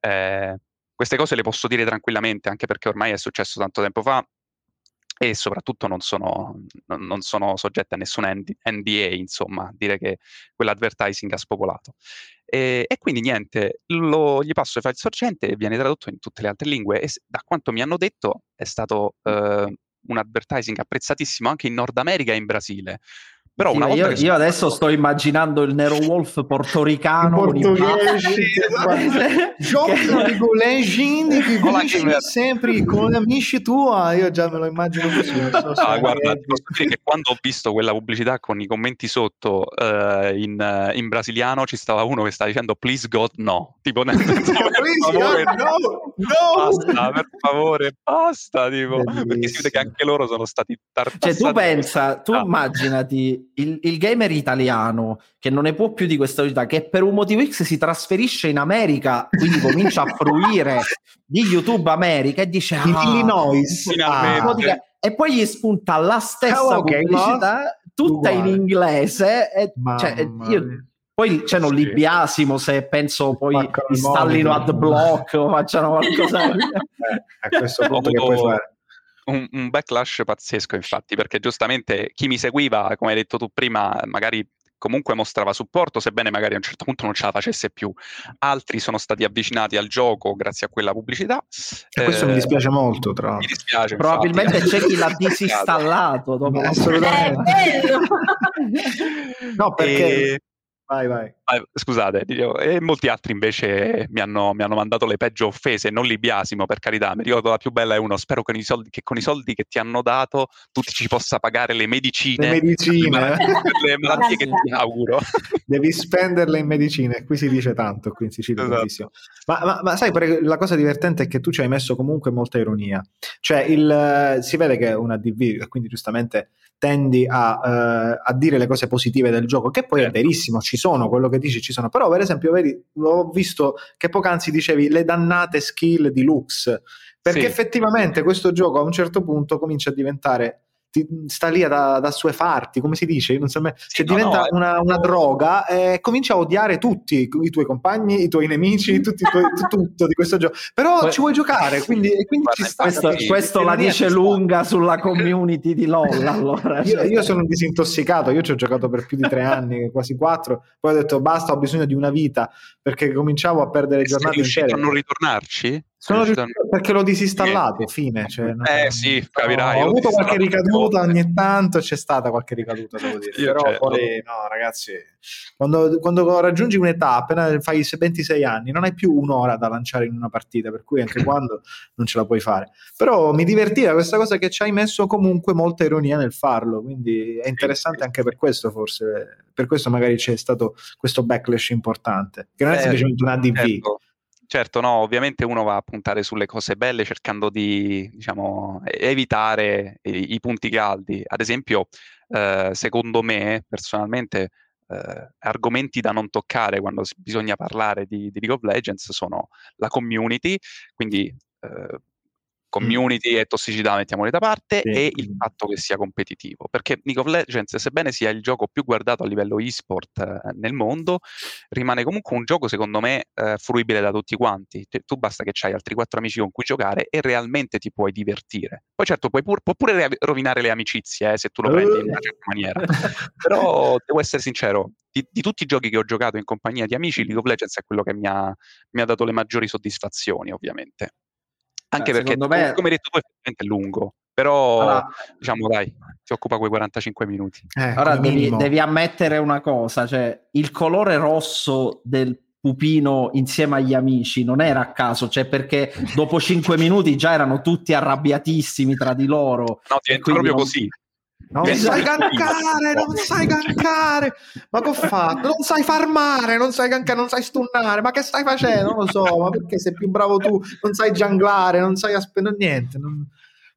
eh, queste cose le posso dire tranquillamente, anche perché ormai è successo tanto tempo fa e soprattutto non sono, non sono soggette a nessun NDA, insomma, dire che quell'advertising ha spopolato. E, e quindi niente, lo, gli passo il file sorgente e viene tradotto in tutte le altre lingue e da quanto mi hanno detto è stato eh, un advertising apprezzatissimo anche in Nord America e in Brasile. Però Sì, una io, io adesso sto immaginando il Nero Wolf portoricano con i portoghesi, baffi. Giochi Che- gamer. sempre con gli amici tua. Io già me lo immagino così. so Ah, guarda, posso dire che quando ho visto quella pubblicità con i commenti sotto eh, in, eh, in brasiliano ci stava uno che stava dicendo please God no, tipo nel senso, favore, no, no. basta, per favore, basta, tipo, perché si vede che anche loro sono stati Cioè, tartassati. tu pensa, tu Ah. immaginati il, il gamer italiano che non ne può più di questa velocità, che per un motivo X si trasferisce in America, quindi comincia a fruire di YouTube America e dice In ah, Illinois. Ah, e poi gli spunta la stessa Oh, pubblicità, tutta in Uguale. inglese. E, cioè, io- poi c'è non Sì. li biasimo se penso poi Spaccano installino monitor. adblock o facciano qualcosa. Eh, a questo punto che puoi fare? Un, un backlash pazzesco, infatti, perché giustamente chi mi seguiva, come hai detto tu prima, magari comunque mostrava supporto, sebbene magari a un certo punto non ce la facesse più. Altri sono stati avvicinati al gioco grazie a quella pubblicità. E questo mi Eh, dispiace molto, tra Mi l'altro. dispiace. Probabilmente infatti. c'è chi l'ha disinstallato dopo assolutamente. No, perché... E- Vai, vai. Ah, scusate, dicevo, e molti altri invece mi hanno, mi hanno mandato le peggio offese, non li biasimo per carità, mi ricordo la più bella è uno, spero che, con i soldi, che con i soldi che ti hanno dato tu ti ci possa pagare le medicine, Le medicine. per le malattie che ti auguro. Devi spenderle in medicine, qui si dice tanto, qui in Sicilia Esatto. tantissimo. Ma, ma- ma sai, la cosa divertente è che tu ci hai messo comunque molta ironia. Cioè, il, si vede che è una DV, e quindi giustamente tendi a, eh, a dire le cose positive del gioco, che poi è Certo. verissimo, ci sono, quello che dici ci sono. Però, per esempio, vedi, ho visto che poc'anzi dicevi le dannate skill di Lux, perché Sì. effettivamente questo gioco a un certo punto comincia a diventare ti- sta lì da, da suefarti, come si dice? Non so me- cioè, no, diventa no, una, una droga e comincia a odiare tutti i tuoi compagni, i tuoi nemici, tutti i tuoi, tu- tutto di questo gioco. Però Que- ci vuoi giocare, quindi, e quindi Guarda, ci sta. questo, capisci? questo la dice lunga sulla community di LOL. Allora, Io, Cioè, io sono disintossicato, io ci ho giocato per più di tre anni, quasi quattro, poi ho detto basta, ho bisogno di una vita, perché cominciavo a perdere Sei giornate riuscito intere. a non ritornarci? Sono riuscito perché l'ho disinstallato, fine. Cioè, non- Eh sì, capirai, Ho l'ho avuto qualche ricaduta ogni tanto, c'è stata qualche ricaduta, devo dire. Però cioè, poi, no, ragazzi, quando, quando raggiungi un'età, appena fai 26 anni, non hai più un'ora da lanciare in una partita, per cui anche quando non ce la puoi fare. Però mi divertiva questa cosa che ci hai messo comunque molta ironia nel farlo, quindi è interessante anche per questo, forse. Per questo magari c'è stato questo backlash importante, che non è Eh, semplicemente una DV. Certo, certo, no, ovviamente uno va a puntare sulle cose belle cercando di, diciamo, evitare i, i punti caldi. Ad esempio, eh, secondo me, personalmente, eh, argomenti da non toccare quando bisogna parlare di, di League of Legends sono la community, quindi eh, community e tossicità mettiamoli da parte, Sì. e il fatto che sia competitivo. Perché League of Legends, sebbene sia il gioco più guardato a livello e-sport eh, nel mondo, rimane comunque un gioco, secondo me, eh, fruibile da tutti quanti. Cioè, tu basta che hai altri quattro amici con cui giocare e realmente ti puoi divertire. Poi certo, puoi pur- può pure re- rovinare le amicizie eh, se tu lo prendi in una certa maniera. Però devo essere sincero, di, di tutti i giochi che ho giocato in compagnia di amici, League of Legends è quello che mi ha, mi ha dato le maggiori soddisfazioni, ovviamente. Anche Eh, perché, secondo tu- me- come hai detto tu, effettivamente è lungo. Però, Allora- diciamo, dai, ti occupa quei 45 minuti. Eh, Ora devi, devi ammettere una cosa, cioè il colore rosso del pupino insieme agli amici non era a caso, cioè perché dopo cinque minuti già erano tutti arrabbiatissimi tra di loro. No, diventa proprio non- così. Non sai gankare, non sai gankare. Ma che ho fatto? Non sai farmare, non sai gankare, non sai stunnare. Ma che stai facendo? Non lo so, ma perché sei più bravo tu? Non sai gianglare, non sai aspettare niente. non-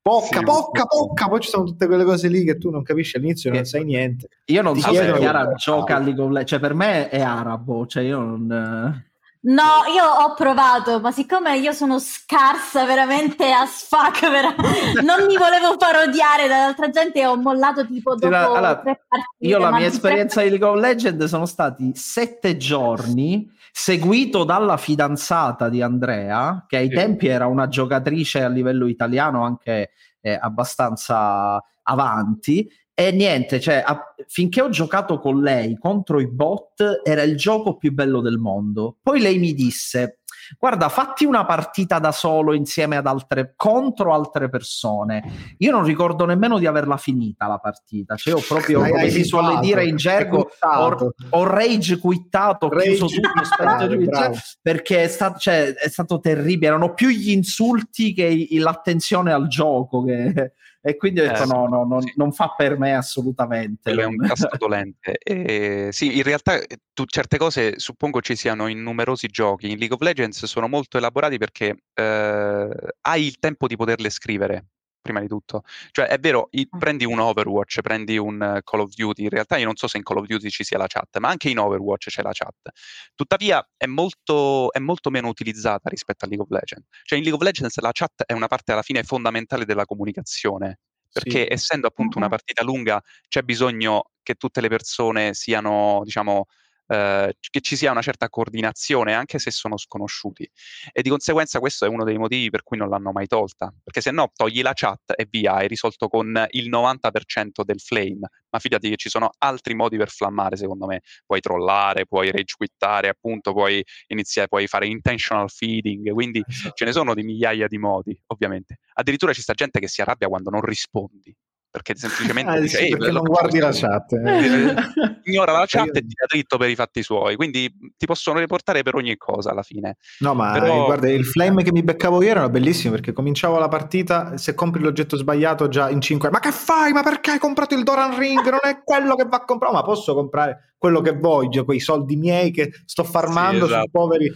Pocca, Sì, pocca, pocca. Poi ci sono tutte quelle cose lì che tu non capisci all'inizio, non sai niente. Io non Ti so se Chiara Ah. gioca a League of Legends, cioè per me è arabo, cioè io non... No, io ho provato, ma siccome io sono scarsa veramente a sfac, vera- non mi volevo far odiare dall'altra gente, ho mollato tipo dopo la- allora, tre partite. Io la mia tre esperienza di League of Legends sono stati sette giorni seguito dalla fidanzata di Andrea, che ai Sì. tempi era una giocatrice a livello italiano anche eh, abbastanza avanti. E niente, cioè, a- finché ho giocato con lei contro i bot era il gioco più bello del mondo. Poi lei mi disse: guarda, fatti una partita da solo insieme ad altre, contro altre persone. Io non ricordo nemmeno di averla finita la partita, cioè ho proprio, Hai- come hai si suole quittato, dire in gergo, ho, ho rage quittato, ho chiuso tutto, bravo, tutto, bravo. perché è stato, cioè, è stato terribile, erano più gli insulti che l'attenzione al gioco che- e quindi ho detto Eh, no, no, non, sì. non fa per me assolutamente. È un tasto dolente. E, sì, in realtà eh, tu, certe cose suppongo ci siano in numerosi giochi. In League of Legends sono molto elaborati perché eh, hai il tempo di poterle scrivere, prima di tutto. Cioè, è vero, i- Ah. prendi un Overwatch, prendi un eh, Call of Duty, in realtà io non so se in Call of Duty ci sia la chat, ma anche in Overwatch c'è la chat. Tuttavia è molto, è molto meno utilizzata rispetto a League of Legends. Cioè, in League of Legends la chat è una parte alla fine fondamentale della comunicazione perché Sì. essendo appunto una partita lunga c'è bisogno che tutte le persone siano, diciamo, eh, che ci sia una certa coordinazione anche se sono sconosciuti. E di conseguenza questo è uno dei motivi per cui non l'hanno mai tolta. Perché se no togli la chat e via hai risolto con il 90% del flame. Ma fidati che ci sono altri modi per flammare secondo me. Puoi trollare, puoi rage quittare appunto, puoi iniziare, puoi fare intentional feeding. Quindi ce ne sono di migliaia di modi, ovviamente. Addirittura ci sta gente che si arrabbia quando non rispondi, perché semplicemente Eh, dice, sì, "Ehi, perché non guardi la questo". chat. Eh, Ignora la chat e tira dritto per i fatti suoi, quindi ti possono riportare per ogni cosa alla fine. No, ma Però- eh, guarda, il flame che mi beccavo io era bellissimo perché cominciavo la partita, se compri l'oggetto sbagliato già in 5, ma che fai? Ma perché hai comprato il Doran Ring? Non è quello che va comprato, ma posso comprare quello che voglio, quei soldi miei che sto farmando Sì, esatto. su poveri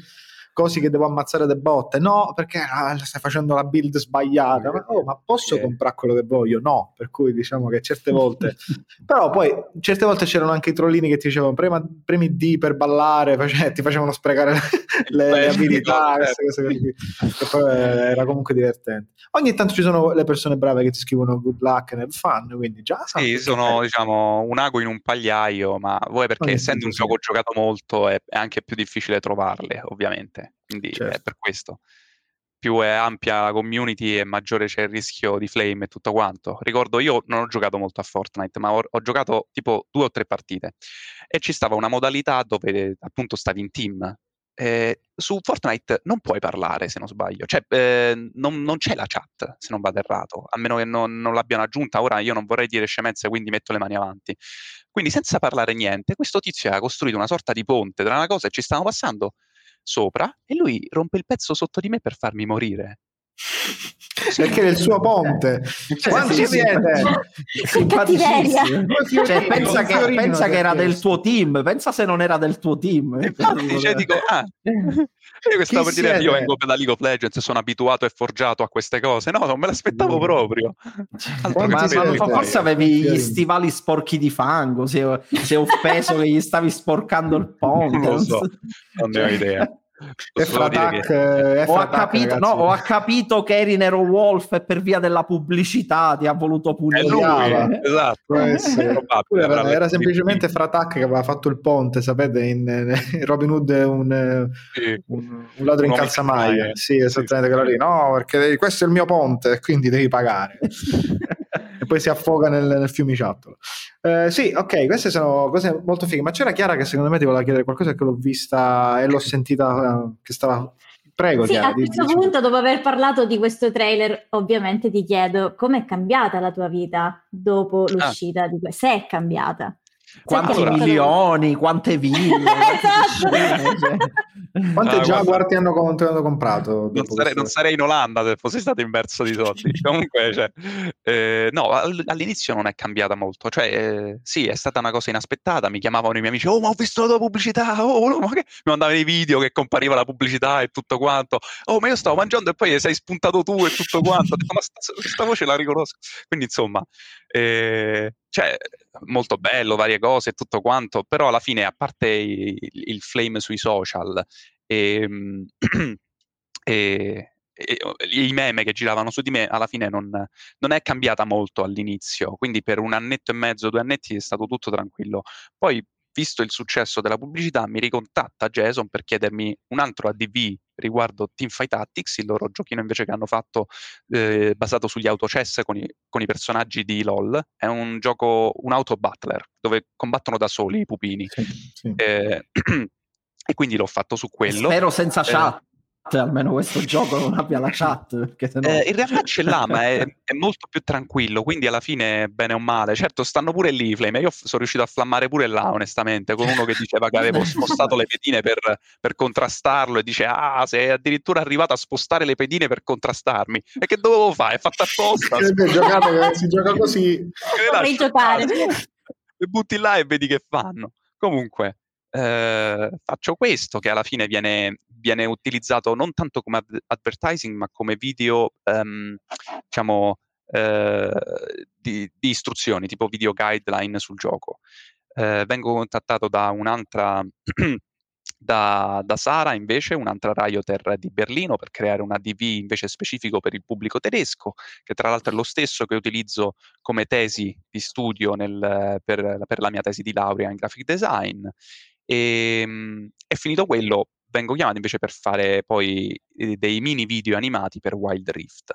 cosi che devo ammazzare de botte. No, perché ah, stai facendo la build sbagliata. Ma, oh, ma posso Sì. comprare quello che voglio? No, per cui diciamo che certe volte però poi certe volte c'erano anche i trollini che ti dicevano prema, premi D per ballare, face- ti facevano sprecare le, le Eh, abilità, queste cose così. E poi eh, era comunque divertente. Ogni tanto ci sono le persone brave che ti scrivono good luck nel fan, quindi già Sì, che sono diciamo un ago in un pagliaio, ma vuoi perché Ogni essendo un sì. gioco giocato molto è, è anche più difficile trovarle, ovviamente. Quindi Certo. è per questo. Più è ampia la community e maggiore c'è il rischio di flame e tutto quanto. Ricordo, io non ho giocato molto a Fortnite, ma ho, ho giocato tipo due o tre partite e ci stava una modalità dove appunto stavi in team. Eh, su Fortnite non puoi parlare se non sbaglio, cioè eh, non, non c'è la chat se non vado errato, a meno che non, non l'abbiano aggiunta. Ora io non vorrei dire scemenze, quindi metto le mani avanti. Quindi senza parlare niente, questo tizio ha costruito una sorta di ponte tra una cosa e ci stavamo passando sopra e lui rompe il pezzo sotto di me per farmi morire. Perché è il suo ponte. Cioè, Quanti sì, siete? Fiori- Cioè, pensa, che, pensa che era del tuo team, pensa se non era del tuo team. Infatti, cioè, dico, ah, io che stavo per dire, siete? io vengo da League of Legends, sono abituato e forgiato a queste cose. No, non me l'aspettavo Mm. proprio. Che Ma, ma forse avevi gli stivali sporchi di fango, si è offeso che gli stavi sporcando il ponte. Non lo so, non ne ho idea. Che- è Ho capito, no, ho capito che eri Nero Wolf e per via della pubblicità ti ha voluto punire. esatto. Essere. Avrà era, era semplicemente. Fratac che aveva fatto il ponte, sapete, in, in Robin Hood è un, eh, Sì. un, un ladro in calzamaglia. Sì, esattamente quello lì. No, perché questo è il mio ponte, quindi devi pagare. e poi si affoga nel, nel fiumiciattolo. Eh, sì, ok, queste sono cose molto fighe. Ma c'era Chiara che secondo me ti voleva chiedere qualcosa che l'ho vista e l'ho sentita eh, che stava. Prego, Sì, Chiara. a questo dici. punto, dopo aver parlato di questo trailer, ovviamente ti chiedo com'è cambiata la tua vita dopo l'uscita di questo? Se è cambiata. Quanti che- milioni, quante ville, quante Esatto. Quante Ah, Jaguar ti hanno, hanno comprato? Non sarei, non sarei in Olanda se fossi stato immerso di soldi. Comunque, cioè, eh, no, all- all'inizio non è cambiata molto. Cioè, eh, sì, è stata una cosa inaspettata. Mi chiamavano i miei amici, oh, ma ho visto la tua pubblicità. Oh, no, ma che... Mi mandavano i video che compariva la pubblicità e tutto quanto. Oh, ma io stavo mangiando e poi sei spuntato tu e tutto quanto. Ho detto, ma sta, questa voce la riconosco. Quindi, insomma, eh, cioè, molto bello, varie cose e tutto quanto. Però alla fine, a parte il, il flame sui social, e, e- e- i meme che giravano su di me alla fine non, non è cambiata molto all'inizio, quindi per un annetto e mezzo, due annetti è stato tutto tranquillo. Poi, visto il successo della pubblicità, mi ricontatta Jason per chiedermi un altro ADV riguardo Teamfight Tactics, il loro giochino invece che hanno fatto eh, basato sugli autochess con i, con i personaggi di LOL. È un gioco, un auto battler, dove combattono da soli i pupini. Sì, sì. Eh, e quindi l'ho fatto su quello. Spero senza Eh, chat. Almeno questo gioco non abbia la chat. Perché sennò... Eh, in realtà ce l'ha, ma è, è, molto più tranquillo, quindi alla fine bene o male. Certo, stanno pure lì i flame. Io sono riuscito a flammare pure là, onestamente, con uno che diceva che avevo spostato le pedine per, per, contrastarlo e dice, ah, sei addirittura arrivato a spostare le pedine per contrastarmi. E che dovevo fare? È fatta apposta. giocato, si gioca così. Dovrei giocare. Le butti là e vedi che fanno. Comunque, eh, faccio questo che alla fine viene, viene, utilizzato non tanto come ad- advertising ma come video um, diciamo eh, di, di, istruzioni tipo video guideline sul gioco. Eh, vengo contattato da un'altra da, da, Sara invece un'altra Rioter di Berlino per creare una DV invece specifico per il pubblico tedesco che tra l'altro è lo stesso che utilizzo come tesi di studio nel, per, per la mia tesi di laurea in graphic design. E, ehm, è finito quello, vengo chiamato invece per fare poi eh, dei mini video animati per Wild Rift.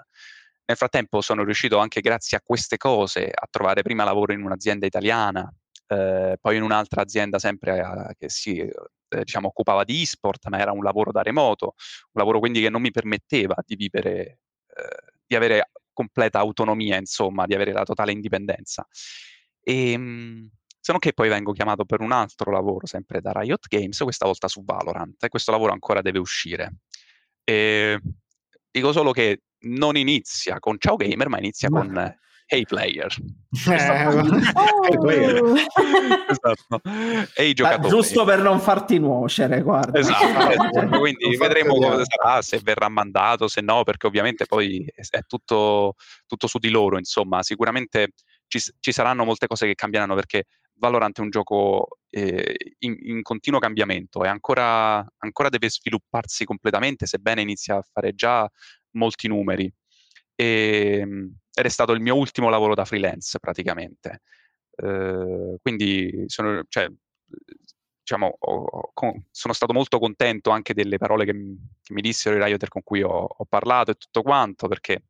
Nel frattempo sono riuscito anche grazie a queste cose a trovare prima lavoro in un'azienda italiana, eh, poi in un'altra azienda sempre eh, che si eh, diciamo, occupava di e-sport, ma era un lavoro da remoto, un lavoro quindi che non mi permetteva di vivere, eh, di avere completa autonomia, insomma, di avere la totale indipendenza. E, ehm, se non che poi vengo chiamato per un altro lavoro, sempre da Riot Games, questa volta su Valorant, e questo lavoro ancora deve uscire. E dico solo che non inizia con Ciao Gamer, ma inizia ma... con Hey Player. Eh, hey player. esatto. Hey giocatori. giusto per non farti nuocere, guarda. Esatto, esatto. quindi vedremo come sarà, se verrà mandato, se no, perché ovviamente poi è tutto, tutto su di loro, insomma, sicuramente ci, ci, saranno molte cose che cambieranno perché Valorant è un gioco eh, in, in, continuo cambiamento e ancora, ancora, deve svilupparsi completamente, sebbene inizia a fare già molti numeri. E, ehm, ed è stato il mio ultimo lavoro da freelance praticamente. Eh, quindi sono, cioè, diciamo, ho, ho, sono stato molto contento anche delle parole che, che mi dissero i Rioter con cui ho, ho parlato e tutto quanto, perché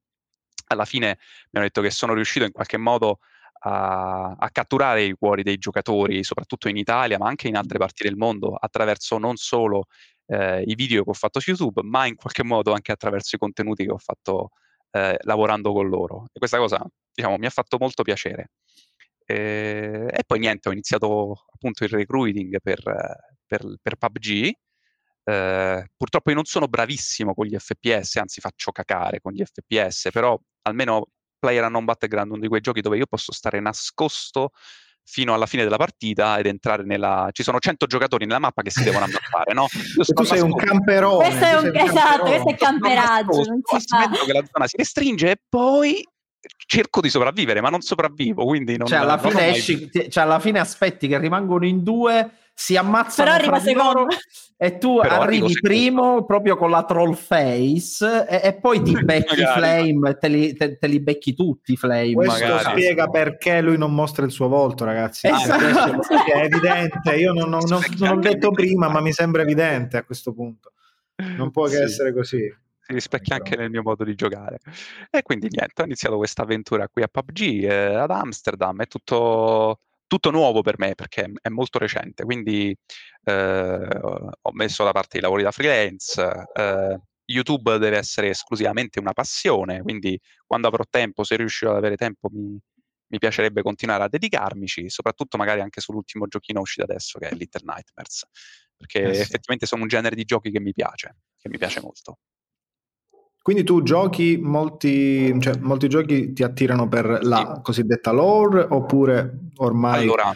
alla fine mi hanno detto che sono riuscito in qualche modo a, catturare i cuori dei giocatori, soprattutto in Italia, ma anche in altre parti del mondo, attraverso non solo eh, i video che ho fatto su YouTube, ma in qualche modo anche attraverso i contenuti che ho fatto eh, lavorando con loro. E questa cosa, diciamo, mi ha fatto molto piacere. E, e poi niente, ho iniziato appunto il recruiting per, per, per PUBG. Eh, purtroppo io non sono bravissimo con gli FPS, anzi faccio cacare con gli FPS, però almeno Player Unknown Battleground, uno di quei giochi dove io posso stare nascosto fino alla fine della partita ed entrare nella... Ci sono 100 giocatori nella mappa che si devono ammappare, no? tu sei un camperone. Questo è un, esatto, questo è camperaggio. Non si fa. che la zona si restringe e poi cerco di sopravvivere, ma non sopravvivo, quindi non... Cioè alla, non fine, esci, cioè alla fine aspetti che rimangono in due si ammazzano Però arriva secondo. e tu Però arrivi primo proprio con la troll face e, e poi ti becchi Flame te li, te, te li, becchi tutti Flame questo magari. spiega perché lui non mostra il suo volto ragazzi. Esatto. è evidente. Io non, non, non, non ho detto prima ma mi sembra evidente a questo punto. Non può che sì. essere così. Si rispecchia anche nel mio modo di giocare. E quindi niente, ho iniziato questa avventura qui a PUBG, eh, ad Amsterdam, è tutto tutto nuovo per me perché è molto recente, quindi eh, ho messo da parte i lavori da freelance. Eh, YouTube deve essere esclusivamente una passione, quindi quando avrò tempo, se riuscirò ad avere tempo, mi, mi piacerebbe continuare a dedicarmici, soprattutto magari anche sull'ultimo giochino uscito adesso che è Little Nightmares, perché eh sì. effettivamente sono un genere di giochi che mi piace, che mi piace molto. Quindi tu giochi molti, cioè, molti giochi ti attirano per la sì. cosiddetta lore oppure ormai... Allora,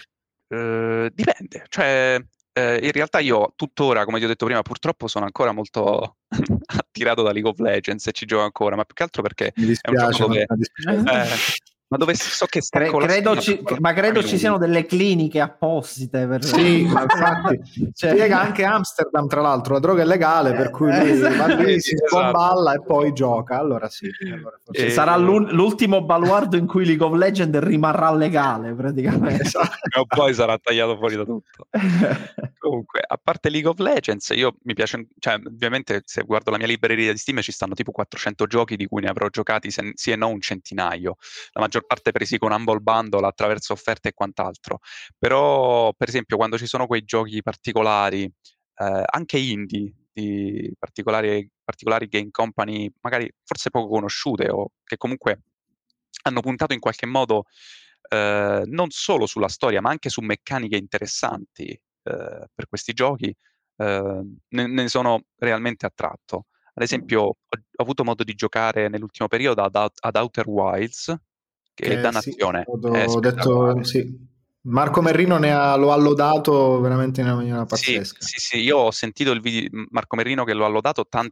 eh, dipende, cioè eh, in realtà io tuttora, come ti ho detto prima, purtroppo sono ancora molto attirato da League of Legends e ci gioco ancora, ma più che altro perché dispiace, è un gioco dove... Eh, ma dove so che Cre- credo ci, ma credo ci siano delle cliniche apposite per... sì ma infatti cioè... spiega anche Amsterdam tra l'altro la droga è legale per cui lui esatto. va lì, si esatto. e poi gioca allora sì allora e... sarà l'ultimo baluardo in cui League of Legends rimarrà legale praticamente esatto. e poi sarà tagliato fuori da tutto comunque a parte League of Legends io mi piace cioè ovviamente se guardo la mia libreria di Steam ci stanno tipo 400 giochi di cui ne avrò giocati se, sì e no un centinaio la maggior parte presi con Humble Bundle attraverso offerte e quant'altro. Però, per esempio, quando ci sono quei giochi particolari, eh, anche indie, di particolari, particolari game company, magari forse poco conosciute o che comunque hanno puntato in qualche modo eh, non solo sulla storia, ma anche su meccaniche interessanti eh, per questi giochi, eh, ne, ne, sono realmente attratto. Ad esempio, ho, ho, avuto modo di giocare nell'ultimo periodo ad, ad Outer Wilds, che, che è dannazione. Sì, ho detto sì. Marco Merrino ha, lo ha lodato veramente in una maniera pazzesca. Sì, sì, sì, io ho sentito il video di Marco Merrino che lo ha lodato tan-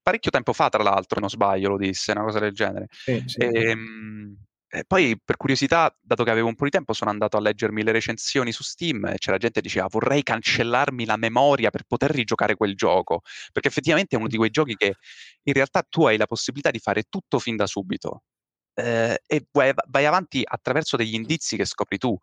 parecchio tempo fa, tra l'altro, se non sbaglio, lo disse, una cosa del genere. Sì, sì. E, ehm, e poi, per curiosità, dato che avevo un po' di tempo, sono andato a leggermi le recensioni su Steam e c'era gente che diceva vorrei cancellarmi la memoria per poter rigiocare quel gioco, perché effettivamente è uno di quei giochi che in realtà tu hai la possibilità di fare tutto fin da subito eh, e vai, vai avanti attraverso degli indizi che scopri tu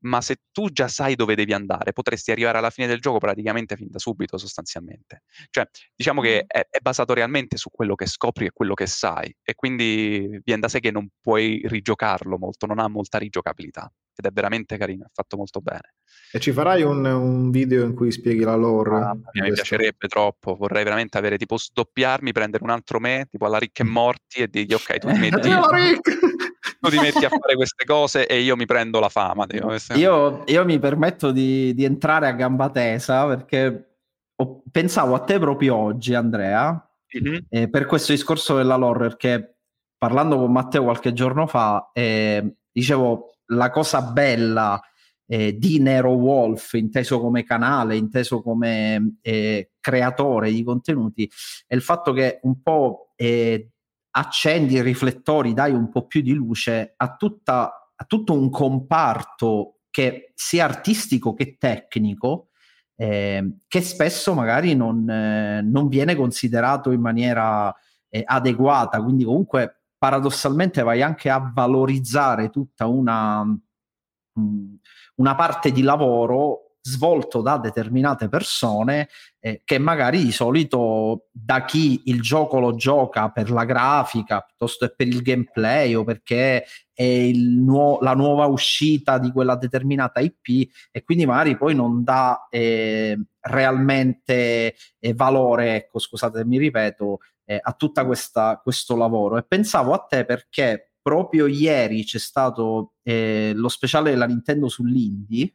ma se tu già sai dove devi andare, potresti arrivare alla fine del gioco praticamente fin da subito, sostanzialmente. Cioè, diciamo che è, è, basato realmente su quello che scopri e quello che sai, e quindi viene da sé che non puoi rigiocarlo molto, non ha molta rigiocabilità, ed è veramente carino, è fatto molto bene. E ci farai un, un video in cui spieghi la lore? Ah, mi piacerebbe troppo, vorrei veramente avere tipo sdoppiarmi, prendere un altro me, tipo alla Rick e Morti, e dirgli ok, tu ti metti tu ti metti a fare queste cose e io mi prendo la fama. Io, io, mi permetto di, di, entrare a gamba tesa perché ho, pensavo a te proprio oggi, Andrea, mm-hmm. eh, per questo discorso della lore, perché parlando con Matteo qualche giorno fa, eh, dicevo la cosa bella eh, di Nero Wolf, inteso come canale, inteso come eh, creatore di contenuti, è il fatto che un po' eh, accendi i riflettori, dai un po' più di luce a, tutta, a tutto un comparto che sia artistico che tecnico, eh, che spesso magari non, eh, non, viene considerato in maniera eh, adeguata. Quindi comunque paradossalmente vai anche a valorizzare tutta una, mh, una parte di lavoro svolto da determinate persone eh, che magari di solito da chi il gioco lo gioca per la grafica piuttosto che per il gameplay o perché è nuo- la nuova uscita di quella determinata IP e quindi magari poi non dà eh, realmente eh, valore, ecco scusate mi ripeto, eh, a tutto questo lavoro e pensavo a te perché proprio ieri c'è stato eh, lo speciale della Nintendo sull'indie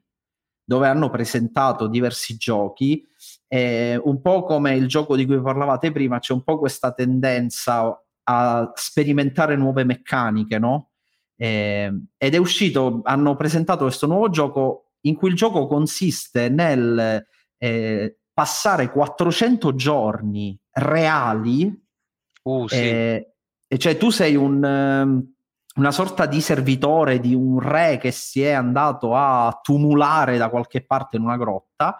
dove hanno presentato diversi giochi. Eh, un po' come il gioco di cui parlavate prima, c'è un po' questa tendenza a sperimentare nuove meccaniche, no? Eh, ed è uscito, hanno presentato questo nuovo gioco in cui il gioco consiste nel eh, passare 400 giorni reali. Uh, sì. Eh, e cioè tu sei un, ehm, una sorta di servitore di un re che si è andato a tumulare da qualche parte in una grotta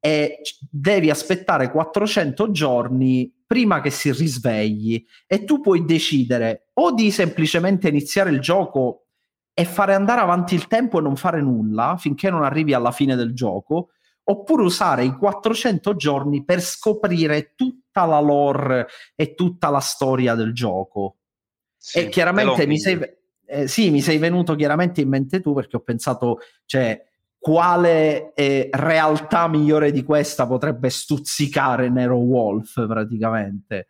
e devi aspettare 400 giorni prima che si risvegli e tu puoi decidere o di semplicemente iniziare il gioco e fare andare avanti il tempo e non fare nulla finché non arrivi alla fine del gioco oppure usare i 400 giorni per scoprire tutta la lore e tutta la storia del gioco. Sì, e chiaramente mi sei, eh, sì, mi sei venuto chiaramente in mente tu perché ho pensato, cioè, quale eh, realtà migliore di questa potrebbe stuzzicare Nero Wolf praticamente?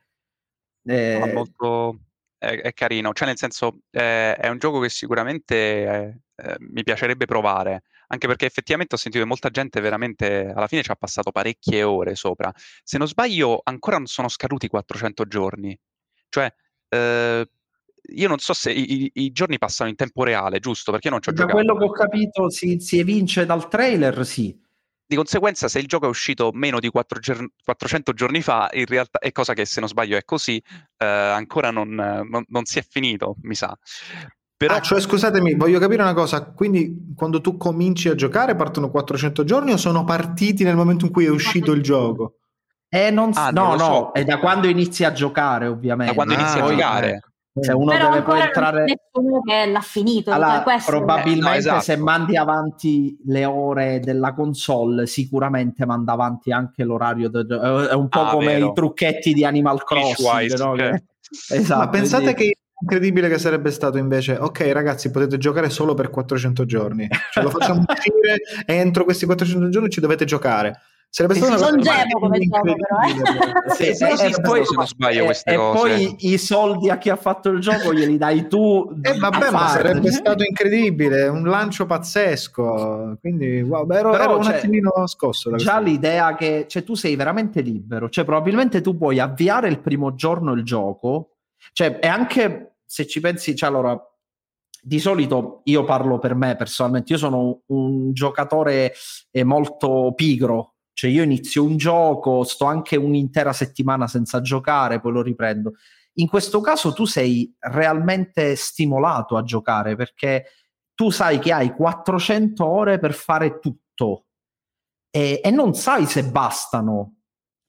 Eh, no, molto, è, è, carino, cioè nel senso eh, è un gioco che sicuramente eh, eh, mi piacerebbe provare, anche perché effettivamente ho sentito che molta gente veramente alla fine ci ha passato parecchie ore sopra. Se non sbaglio ancora non sono scaduti 400 giorni, cioè eh, io non so se i, i, giorni passano in tempo reale, giusto? Perché non ci ho da giocato. Da quello che ho capito si, si evince dal trailer, sì. Di conseguenza, se il gioco è uscito meno di 400 giorni fa, in realtà è cosa che se non sbaglio è così, eh, ancora non, non, non, si è finito, mi sa. Però... Ah, cioè scusatemi, voglio capire una cosa, quindi quando tu cominci a giocare partono 400 giorni o sono partiti nel momento in cui è uscito il gioco? Eh, non, ah, no, non no, so. è da quando inizi a giocare ovviamente. Da quando inizi ah, a giocare. Cioè uno Però deve poi entrare. Nessuno che l'ha finito. Allora, cioè probabilmente no, esatto. se mandi avanti le ore della console, sicuramente manda avanti anche l'orario. De... È un po' ah, come vero. i trucchetti di Animal Crossing. No? Che... Esatto, Ma pensate quindi... che incredibile che sarebbe stato invece ok ragazzi potete giocare solo per 400 giorni cioè lo facciamo uscire e entro questi 400 giorni ci dovete giocare Sarebbe stata sì, una cosa come gioco, però, eh. Sì, Sì, e- e poi, se non sbaglio e- queste e cose. poi i soldi a chi ha fatto il gioco glieli dai tu. Eh, vabbè, ma sarebbe stato incredibile, un lancio pazzesco. Quindi, wow, ero, Però, ero un cioè, attimino scosso Già l'idea che cioè, tu sei veramente libero, cioè probabilmente tu puoi avviare il primo giorno il gioco, cioè e anche se ci pensi, cioè allora di solito io parlo per me personalmente, io sono un giocatore eh, molto pigro, cioè io inizio un gioco, sto anche un'intera settimana senza giocare, poi lo riprendo. In questo caso tu sei realmente stimolato a giocare perché tu sai che hai 400 ore per fare tutto. E, e non sai se bastano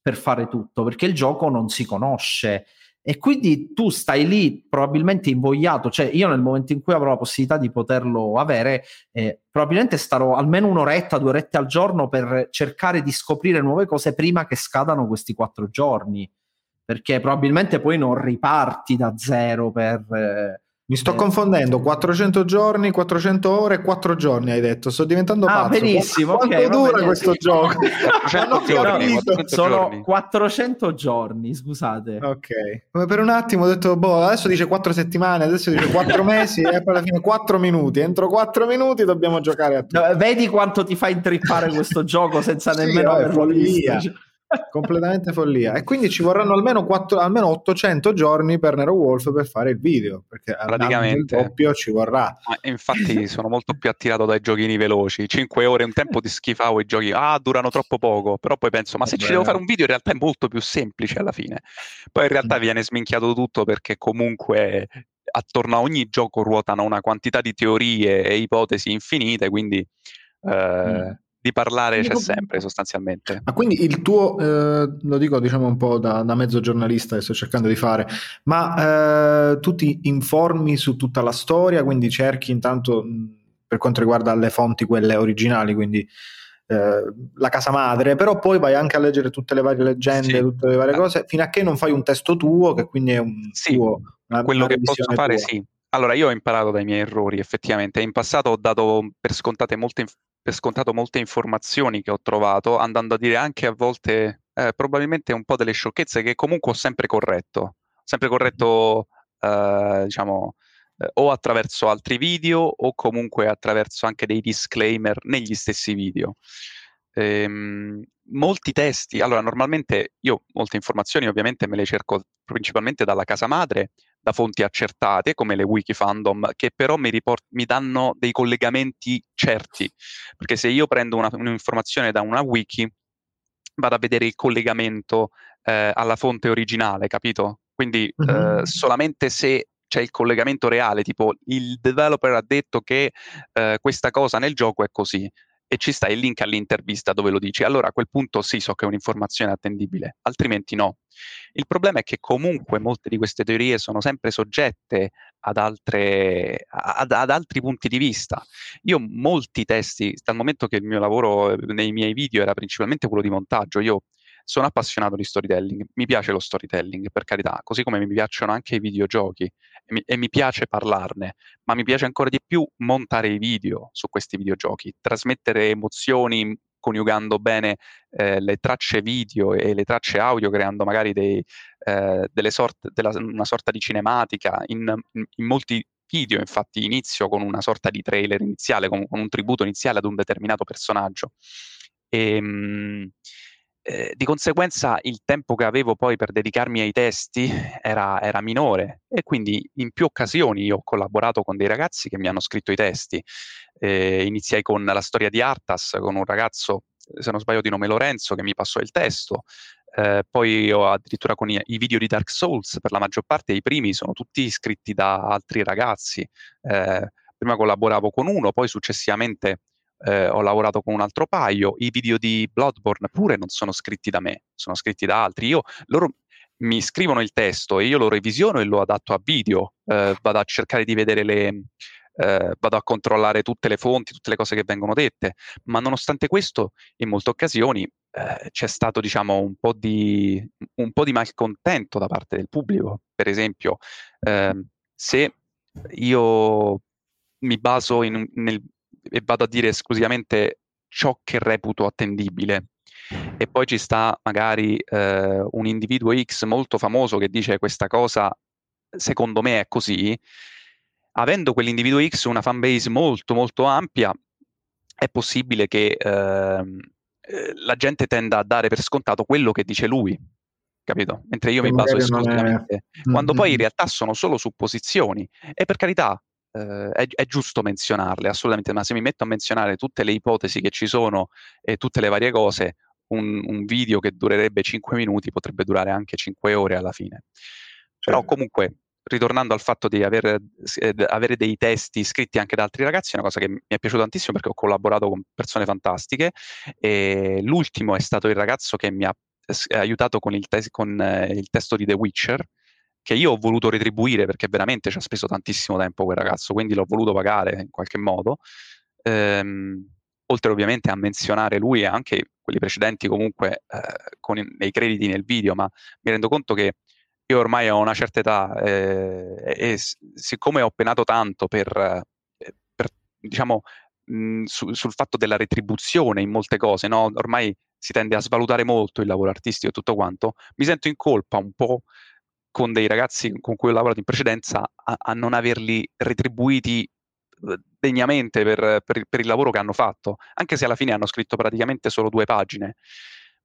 per fare tutto perché il gioco non si conosce e quindi tu stai lì probabilmente invogliato, cioè io nel momento in cui avrò la possibilità di poterlo avere, eh, probabilmente starò almeno un'oretta, due orette al giorno per cercare di scoprire nuove cose prima che scadano questi quattro giorni, perché probabilmente poi non riparti da zero per... eh, Mi sto Eh. confondendo, 400 giorni, 400 ore, 4 giorni hai detto, sto diventando Ah, pazzo. benissimo, Quanto ok, va dura bene. questo gioco? 400 Non ho giorni, capito. 400 sono giorni. 400 giorni, scusate. Ok, come per un attimo ho detto, boh, adesso dice 4 settimane, adesso dice 4 mesi e poi alla fine 4 minuti. Entro 4 minuti dobbiamo giocare a tutto. No, Vedi quanto ti fa intrippare questo gioco senza Sì, nemmeno averlo follia. visto. Completamente follia. E quindi ci vorranno almeno, quattro- almeno 800 giorni per Nero Wolf per fare il video, perché Praticamente. il doppio ci vorrà. Ma infatti sono molto più attirato dai giochini veloci. 5 ore un tempo ti schifavo i giochi, ah, durano troppo poco. Però poi penso, ma se ci Vabbè. devo fare un video in realtà è molto più semplice alla fine. Poi in realtà viene sminchiato tutto perché comunque attorno a ogni gioco ruotano una quantità di teorie e ipotesi infinite, quindi eh, di parlare Quindi c'è sempre sostanzialmente. Ma quindi il tuo, eh, lo dico diciamo un po' da, da mezzo giornalista che sto cercando di fare, ma eh, tu ti informi su tutta la storia, quindi cerchi intanto per quanto riguarda le fonti, quelle originali, quindi eh, la casa madre, però poi vai anche a leggere tutte le varie leggende, Sì. tutte le varie Eh. cose, fino a che non fai un testo tuo, che quindi è un Sì, tuo, una, quello una che posso fare, tua. sì. Allora, io ho imparato dai miei errori, effettivamente. In passato ho dato per scontate molte, per scontato molte informazioni che ho trovato, andando a dire anche a volte, eh, probabilmente un po' delle sciocchezze che comunque ho sempre corretto. Sempre corretto, eh, diciamo, eh, o attraverso altri video o comunque attraverso anche dei disclaimer negli stessi video. Ehm, molti testi, allora normalmente io molte informazioni ovviamente me le cerco principalmente dalla casa madre, da fonti accertate come le wiki fandom, che però mi, riport- mi danno dei collegamenti certi, perché se io prendo una- un'informazione da una wiki, vado a vedere il collegamento eh, alla fonte originale, capito? Quindi eh, Mhm. solamente se c'è il collegamento reale, tipo il developer ha detto che eh, questa cosa nel gioco è così e ci sta il link all'intervista dove lo dici, allora a quel punto sì, so che è un'informazione attendibile, altrimenti no. Il problema è che comunque molte di queste teorie sono sempre soggette ad, altre, ad, ad altri punti di vista. Io molti testi, dal momento che il mio lavoro eh, nei miei video era principalmente quello di montaggio, io sono appassionato di storytelling, mi piace lo storytelling, per carità, così come mi piacciono anche i videogiochi e mi, e mi piace parlarne, ma mi piace ancora di più montare i video su questi videogiochi, trasmettere emozioni coniugando bene eh, le tracce video e le tracce audio, creando magari dei, eh, sorte, della, una sorta di cinematica. In, in, molti video, infatti, inizio con una sorta di trailer iniziale, con, con un tributo iniziale ad un determinato personaggio. E, mh, eh, di conseguenza il tempo che avevo poi per dedicarmi ai testi era, era, minore e quindi in più occasioni io ho collaborato con dei ragazzi che mi hanno scritto i testi. Eh, iniziai con la storia di Artas, con un ragazzo, se non sbaglio di nome Lorenzo, che mi passò il testo. Eh, poi ho addirittura con i, i, video di Dark Souls, per la maggior parte i primi sono tutti scritti da altri ragazzi. Eh, prima collaboravo con uno, poi successivamente eh, ho lavorato con un altro paio, i video di Bloodborne pure non sono scritti da me, sono scritti da altri. Io, loro mi scrivono il testo e io lo revisiono e lo adatto a video, eh, vado a cercare di vedere le... Eh, vado a controllare tutte le fonti, tutte le cose che vengono dette, ma nonostante questo, in molte occasioni eh, c'è stato, diciamo, un po' di, un po' di malcontento da parte del pubblico. Per esempio, ehm, se io mi baso in, nel, e vado a dire esclusivamente ciò che reputo attendibile. e poi ci sta magari eh, un individuo X molto famoso che dice questa cosa secondo me è così, avendo quell'individuo X una fanbase molto molto ampia, è possibile che ehm, eh, la gente tenda a dare per scontato quello che dice lui, capito? Mentre io Che mi baso non è- esclusivamente, quando poi in Mm, mm, realtà sono solo supposizioni. E per carità, eh, è, è giusto menzionarle, assolutamente, ma se mi metto a menzionare tutte le ipotesi che ci sono e tutte le varie cose, un, un video che durerebbe 5 minuti potrebbe durare anche 5 ore alla fine. Però Certo. comunque, ritornando al fatto di aver- eh, avere dei testi scritti anche da altri ragazzi, è una cosa che mi è piaciuta tantissimo perché ho collaborato con persone fantastiche. E l'ultimo è stato il ragazzo che mi ha aiutato con il, tes- con, eh, il testo di The Witcher, che io ho voluto retribuire perché veramente ci ha speso tantissimo tempo quel ragazzo, quindi l'ho voluto pagare in qualche modo. Ehm, oltre ovviamente a menzionare lui e anche quelli precedenti comunque eh, con i- nei crediti nel video, ma mi rendo conto che io ormai ho una certa età eh, e siccome ho penato tanto per, eh, per, diciamo, mh, su- sul fatto della retribuzione in molte cose, no? Ormai si tende a svalutare molto il lavoro artistico e tutto quanto, mi sento in colpa un po' con dei ragazzi con cui ho lavorato in precedenza a, a non averli retribuiti eh, degnamente per, per- per il lavoro che hanno fatto, anche se alla fine hanno scritto praticamente solo due pagine.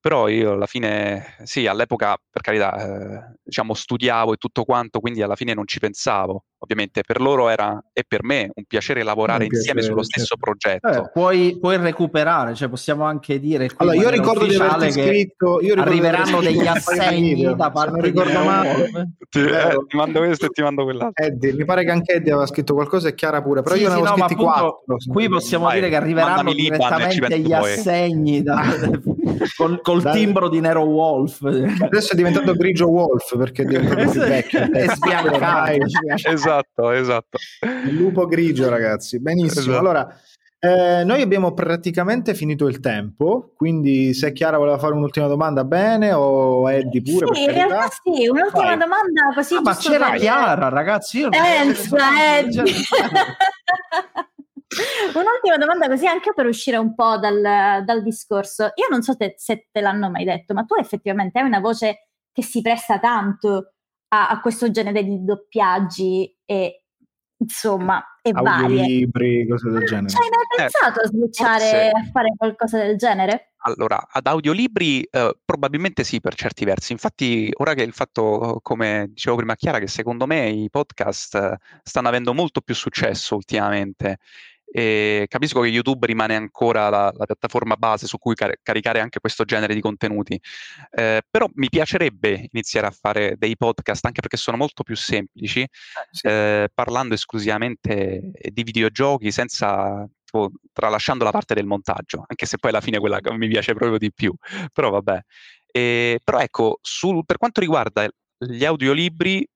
Però io alla fine, sì, all'epoca per carità, eh, diciamo, studiavo e tutto quanto, quindi alla fine non ci pensavo. Ovviamente per loro era, e per me, un piacere lavorare Un insieme piacere, sullo stesso certo. progetto. Eh, puoi, puoi recuperare, cioè possiamo anche dire qui Allora, io ricordo di che scritto. Io arriveranno degli assegni da parte non di ricordo male. Wolf. Ti, eh, ti mando questo e ti mando quell'altro. Eddie, mi pare che anche Eddie aveva scritto qualcosa e Chiara pure, però Sì, io ne sì, avevo no, scritti quattro. qui possiamo Vai, dire che arriveranno direttamente gli poi. assegni da- col, col timbro di Nero Wolf Adesso è diventato grigio Wolf perché è diventato più vecchio. è sbiancato Esatto, esatto. Il lupo grigio, ragazzi. Benissimo. Esatto. Allora, eh, noi abbiamo praticamente finito il tempo, quindi se Chiara voleva fare un'ultima domanda, bene, o Eddie pure, Sì, per in realtà carità. sì, un'ultima Vai. domanda così. Ah, ma c'era per- Chiara ragazzi io non- Pensa, Eddie. Un'ultima domanda così anche per uscire un po' dal, dal discorso. Io non so te- se te l'hanno mai detto, ma tu effettivamente hai una voce che si presta tanto a, a questo genere di doppiaggi e insomma, e varie. Audiolibri, cose del genere. Ci hai mai pensato a switchare forse- a fare qualcosa del genere? Allora, ad audiolibri eh, probabilmente sì per certi versi. Infatti, ora che il fatto, come dicevo prima a Chiara, che secondo me i podcast eh, stanno avendo molto più successo ultimamente. E capisco che YouTube rimane ancora la, la piattaforma base su cui car- caricare anche questo genere di contenuti. Eh, però mi piacerebbe iniziare a fare dei podcast anche perché sono molto più semplici, sì. eh, parlando esclusivamente di videogiochi senza tipo, tralasciando la parte del montaggio, anche se poi alla fine quella che mi piace proprio di più. Però vabbè. E, però ecco, sul- per quanto riguarda gli audiolibri,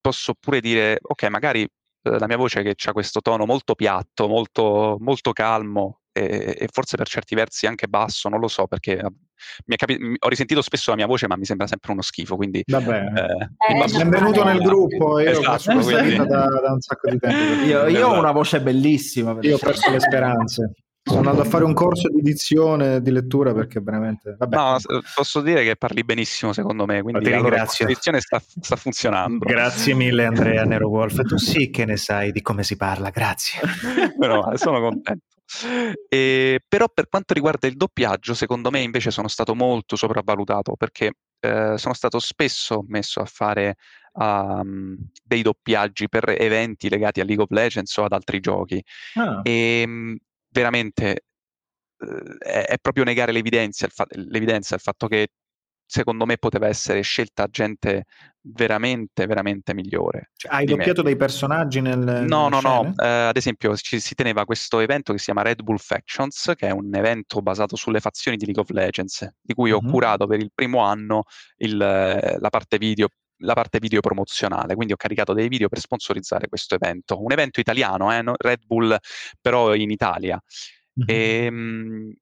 posso pure dire, ok, magari eh, la mia voce che ha questo tono molto piatto, molto, molto calmo e, e forse per certi versi anche basso, non lo so, perché eh, mi è capi- ho risentito spesso la mia voce, ma mi sembra sempre uno schifo, quindi... Vabbè. eh, Eh, Benvenuto nel gruppo, io Esatto, quindi- da, da un sacco di tempo. io, io ho una voce bellissima Io ho perso le speranze. Sono andato a fare un corso di dizione, di lettura perché veramente... Vabbè, No, posso dire che parli benissimo secondo me, quindi Ti allora ringrazio. la posizione sta, sta funzionando. Grazie mille Andrea Nero Wolf, tu sì che ne sai di come si parla, grazie. Però sono contento. E, però per quanto riguarda il doppiaggio, secondo me invece sono stato molto sopravvalutato perché eh, sono stato spesso messo a fare um, dei doppiaggi per eventi legati a League of Legends o ad altri giochi Ah, e mh, veramente eh, è, è proprio negare l'evidenza il, fa- l'evidenza, il fatto che secondo me poteva essere scelta gente veramente, veramente migliore. cioè, hai di me. doppiato dei personaggi nel... No, no, no. scene? eh, ad esempio, ci si teneva questo evento che si chiama Red Bull Factions, che è un evento basato sulle fazioni di League of Legends, di cui ho Mhm. curato per il primo anno il, la parte video la parte video promozionale, quindi ho caricato dei video per sponsorizzare questo evento, un evento italiano, eh, no? Red Bull però in Italia. Mhm. E, mh,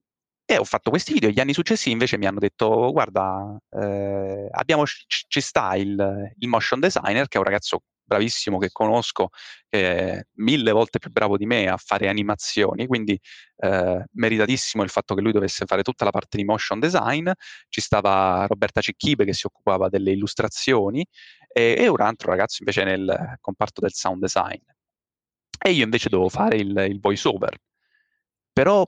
e ho fatto questi video. Gli anni successivi invece mi hanno detto: Guarda, eh, abbiamo, ci ci sta il, il motion designer, che è un ragazzo bravissimo che conosco, che è mille volte più bravo di me a fare animazioni, quindi eh, meritatissimo il fatto che lui dovesse fare tutta la parte di motion design, ci stava Roberta Cicchibe che si occupava delle illustrazioni e, e un altro ragazzo invece nel comparto del sound design. E io invece dovevo fare il, il voice over. Però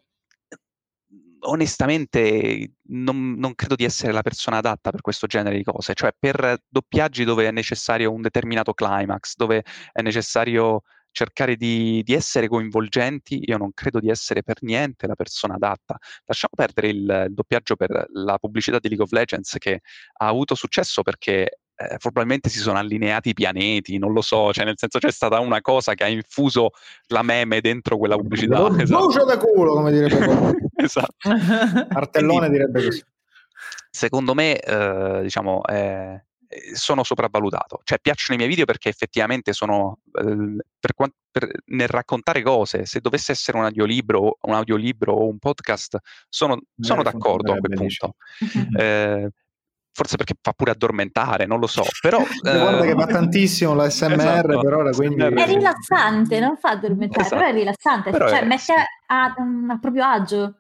onestamente non, non, credo di essere la persona adatta per questo genere di cose, cioè per doppiaggi dove è necessario un determinato climax, dove è necessario cercare di, di, essere coinvolgenti, io non credo di essere per niente la persona adatta. Lasciamo perdere il, il doppiaggio per la pubblicità di League of Legends che ha avuto successo perché eh, probabilmente si sono allineati i pianeti, non lo so, cioè nel senso c'è stata una cosa che ha infuso la meme dentro quella pubblicità. Lo esatto. da culo, come direbbe esatto. Artellone Quindi, direbbe così. Secondo me, eh, diciamo, eh, sono sopravvalutato. Cioè, piacciono i miei video perché effettivamente sono eh, per, per, nel raccontare cose. Se dovesse essere un audiolibro, un audiolibro o un podcast, sono, sono d'accordo a quel punto. Eh, forse perché fa pure addormentare, non lo so, però... Guarda che va eh, tantissimo la SMR esatto, per ora, quindi... È rilassante, non fa addormentare, esatto. però è rilassante, però cioè è, mette a, a, proprio agio.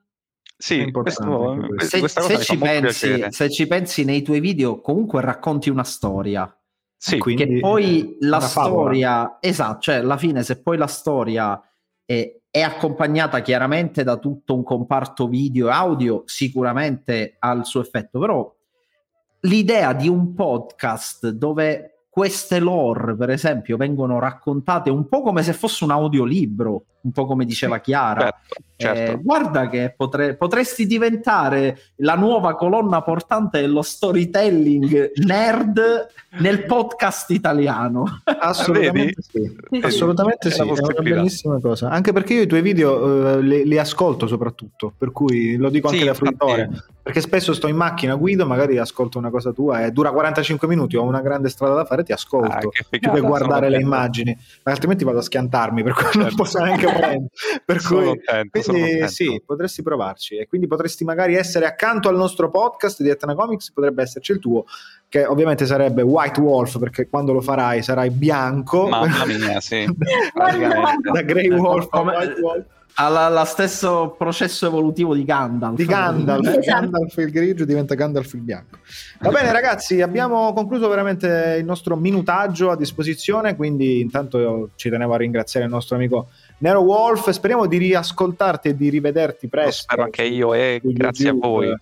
Sì, questo, se, se, ci pensi, se, ci pensi, nei tuoi video, comunque racconti una storia. Sì, quindi che poi la storia, esatto, cioè alla fine se poi la storia è, è, accompagnata chiaramente da tutto un comparto video e audio, sicuramente ha il suo effetto, però l'idea di un podcast dove queste lore, per esempio, vengono raccontate un po' come se fosse un audiolibro, un po' come diceva Chiara. Certo, certo. Eh, guarda che potre, potresti diventare la nuova colonna portante dello storytelling nerd nel podcast italiano. Assolutamente sì. Assolutamente sì, è una bellissima cosa. Anche perché io i tuoi video uh, li, li, ascolto soprattutto, per cui lo dico anche sì, da fruitore. Perché spesso sto in macchina, guido, magari ascolto una cosa tua e dura 45 minuti, ho una grande strada da fare, ti ascolto. Ah, che guardare le immagini, altrimenti vado a schiantarmi, per cui certo. non posso neanche prendere. Per sono cui, attento, quindi sì, potresti provarci e quindi potresti magari essere accanto al nostro podcast di Etna Comics, potrebbe esserci il tuo, che ovviamente sarebbe White Wolf, perché quando lo farai sarai bianco. Mamma mia, sì. da Grey Wolf a White Wolf ha lo stesso processo evolutivo di Gandalf. Di Gandalf, esatto. Gandalf il grigio diventa Gandalf il bianco. Va bene ragazzi, abbiamo concluso veramente il nostro minutaggio a disposizione, quindi intanto io ci tenevo a ringraziare il nostro amico Nero Wolf, speriamo di riascoltarti e di rivederti presto. Lo spero anche io e grazie YouTube. a voi.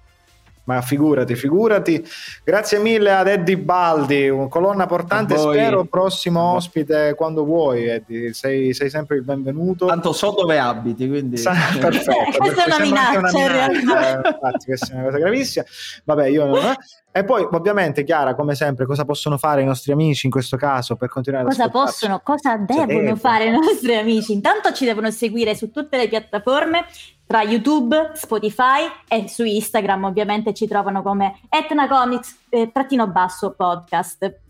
Ma figurati, figurati. Grazie mille ad Eddie Baldi, colonna portante. Spero prossimo ospite quando vuoi, Eddie. Sei, sei, sempre il benvenuto. Tanto so dove abiti, quindi. Sa- perfetto. questa è una minaccia, una minaccia. Eh, infatti, questa è una cosa gravissima. Vabbè, io non. E poi, ovviamente, Chiara, come sempre, cosa possono fare i nostri amici in questo caso per continuare cosa ad Cosa possono, cosa devono cioè, fare i nostri amici? Intanto ci devono seguire su tutte le piattaforme tra YouTube, Spotify e su Instagram ovviamente ci trovano come etnacomics eh, trattino basso podcast.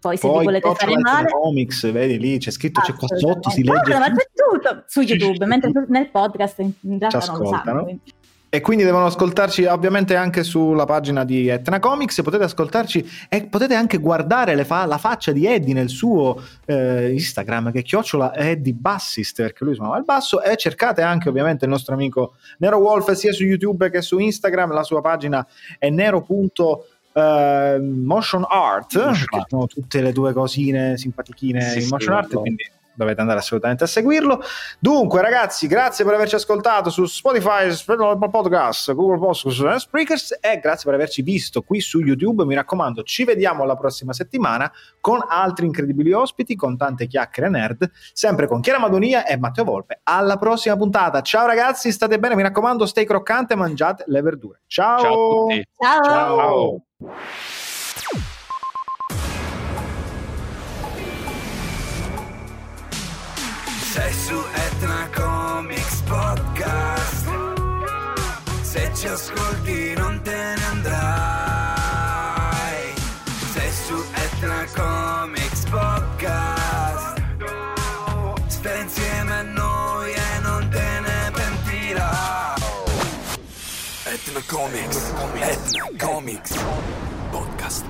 Poi se Poi, vi volete fare male... Comics, vedi lì, c'è scritto, c'è qua sotto, si legge. ma c'è tutto su YouTube, mentre nel podcast in realtà non lo sanno. Quindi. E quindi devono ascoltarci ovviamente anche sulla pagina di Etna Comics, potete ascoltarci e potete anche guardare fa- la faccia di Eddie nel suo eh, Instagram che chiocciola Eddie Bassist perché lui suonava il basso e cercate anche ovviamente il nostro amico Nero Wolf sia su YouTube che su Instagram, la sua pagina è nero.motion Uh, motion art, che sono tutte le due cosine simpatichine sì, in motion sì, art, quindi dovete andare assolutamente a seguirlo. Dunque, ragazzi, grazie per averci ascoltato su Spotify, Podcast, Google Podcast, Spreakers e grazie per averci visto qui su YouTube. Mi raccomando, ci vediamo la prossima settimana con altri incredibili ospiti, con tante chiacchiere nerd, sempre con Chiara Madonia e Matteo Volpe. Alla prossima puntata. Ciao ragazzi, state bene, mi raccomando, stay croccante, mangiate le verdure. Ciao. Ciao. Ciao. Ciao. Sei su Etna Comics Podcast. Se ci ascolti non te ne andrai. Sei su Etna Comics Podcast. Stai insieme a noi e non te ne pentirai Etna Comics. Etna Comics Podcast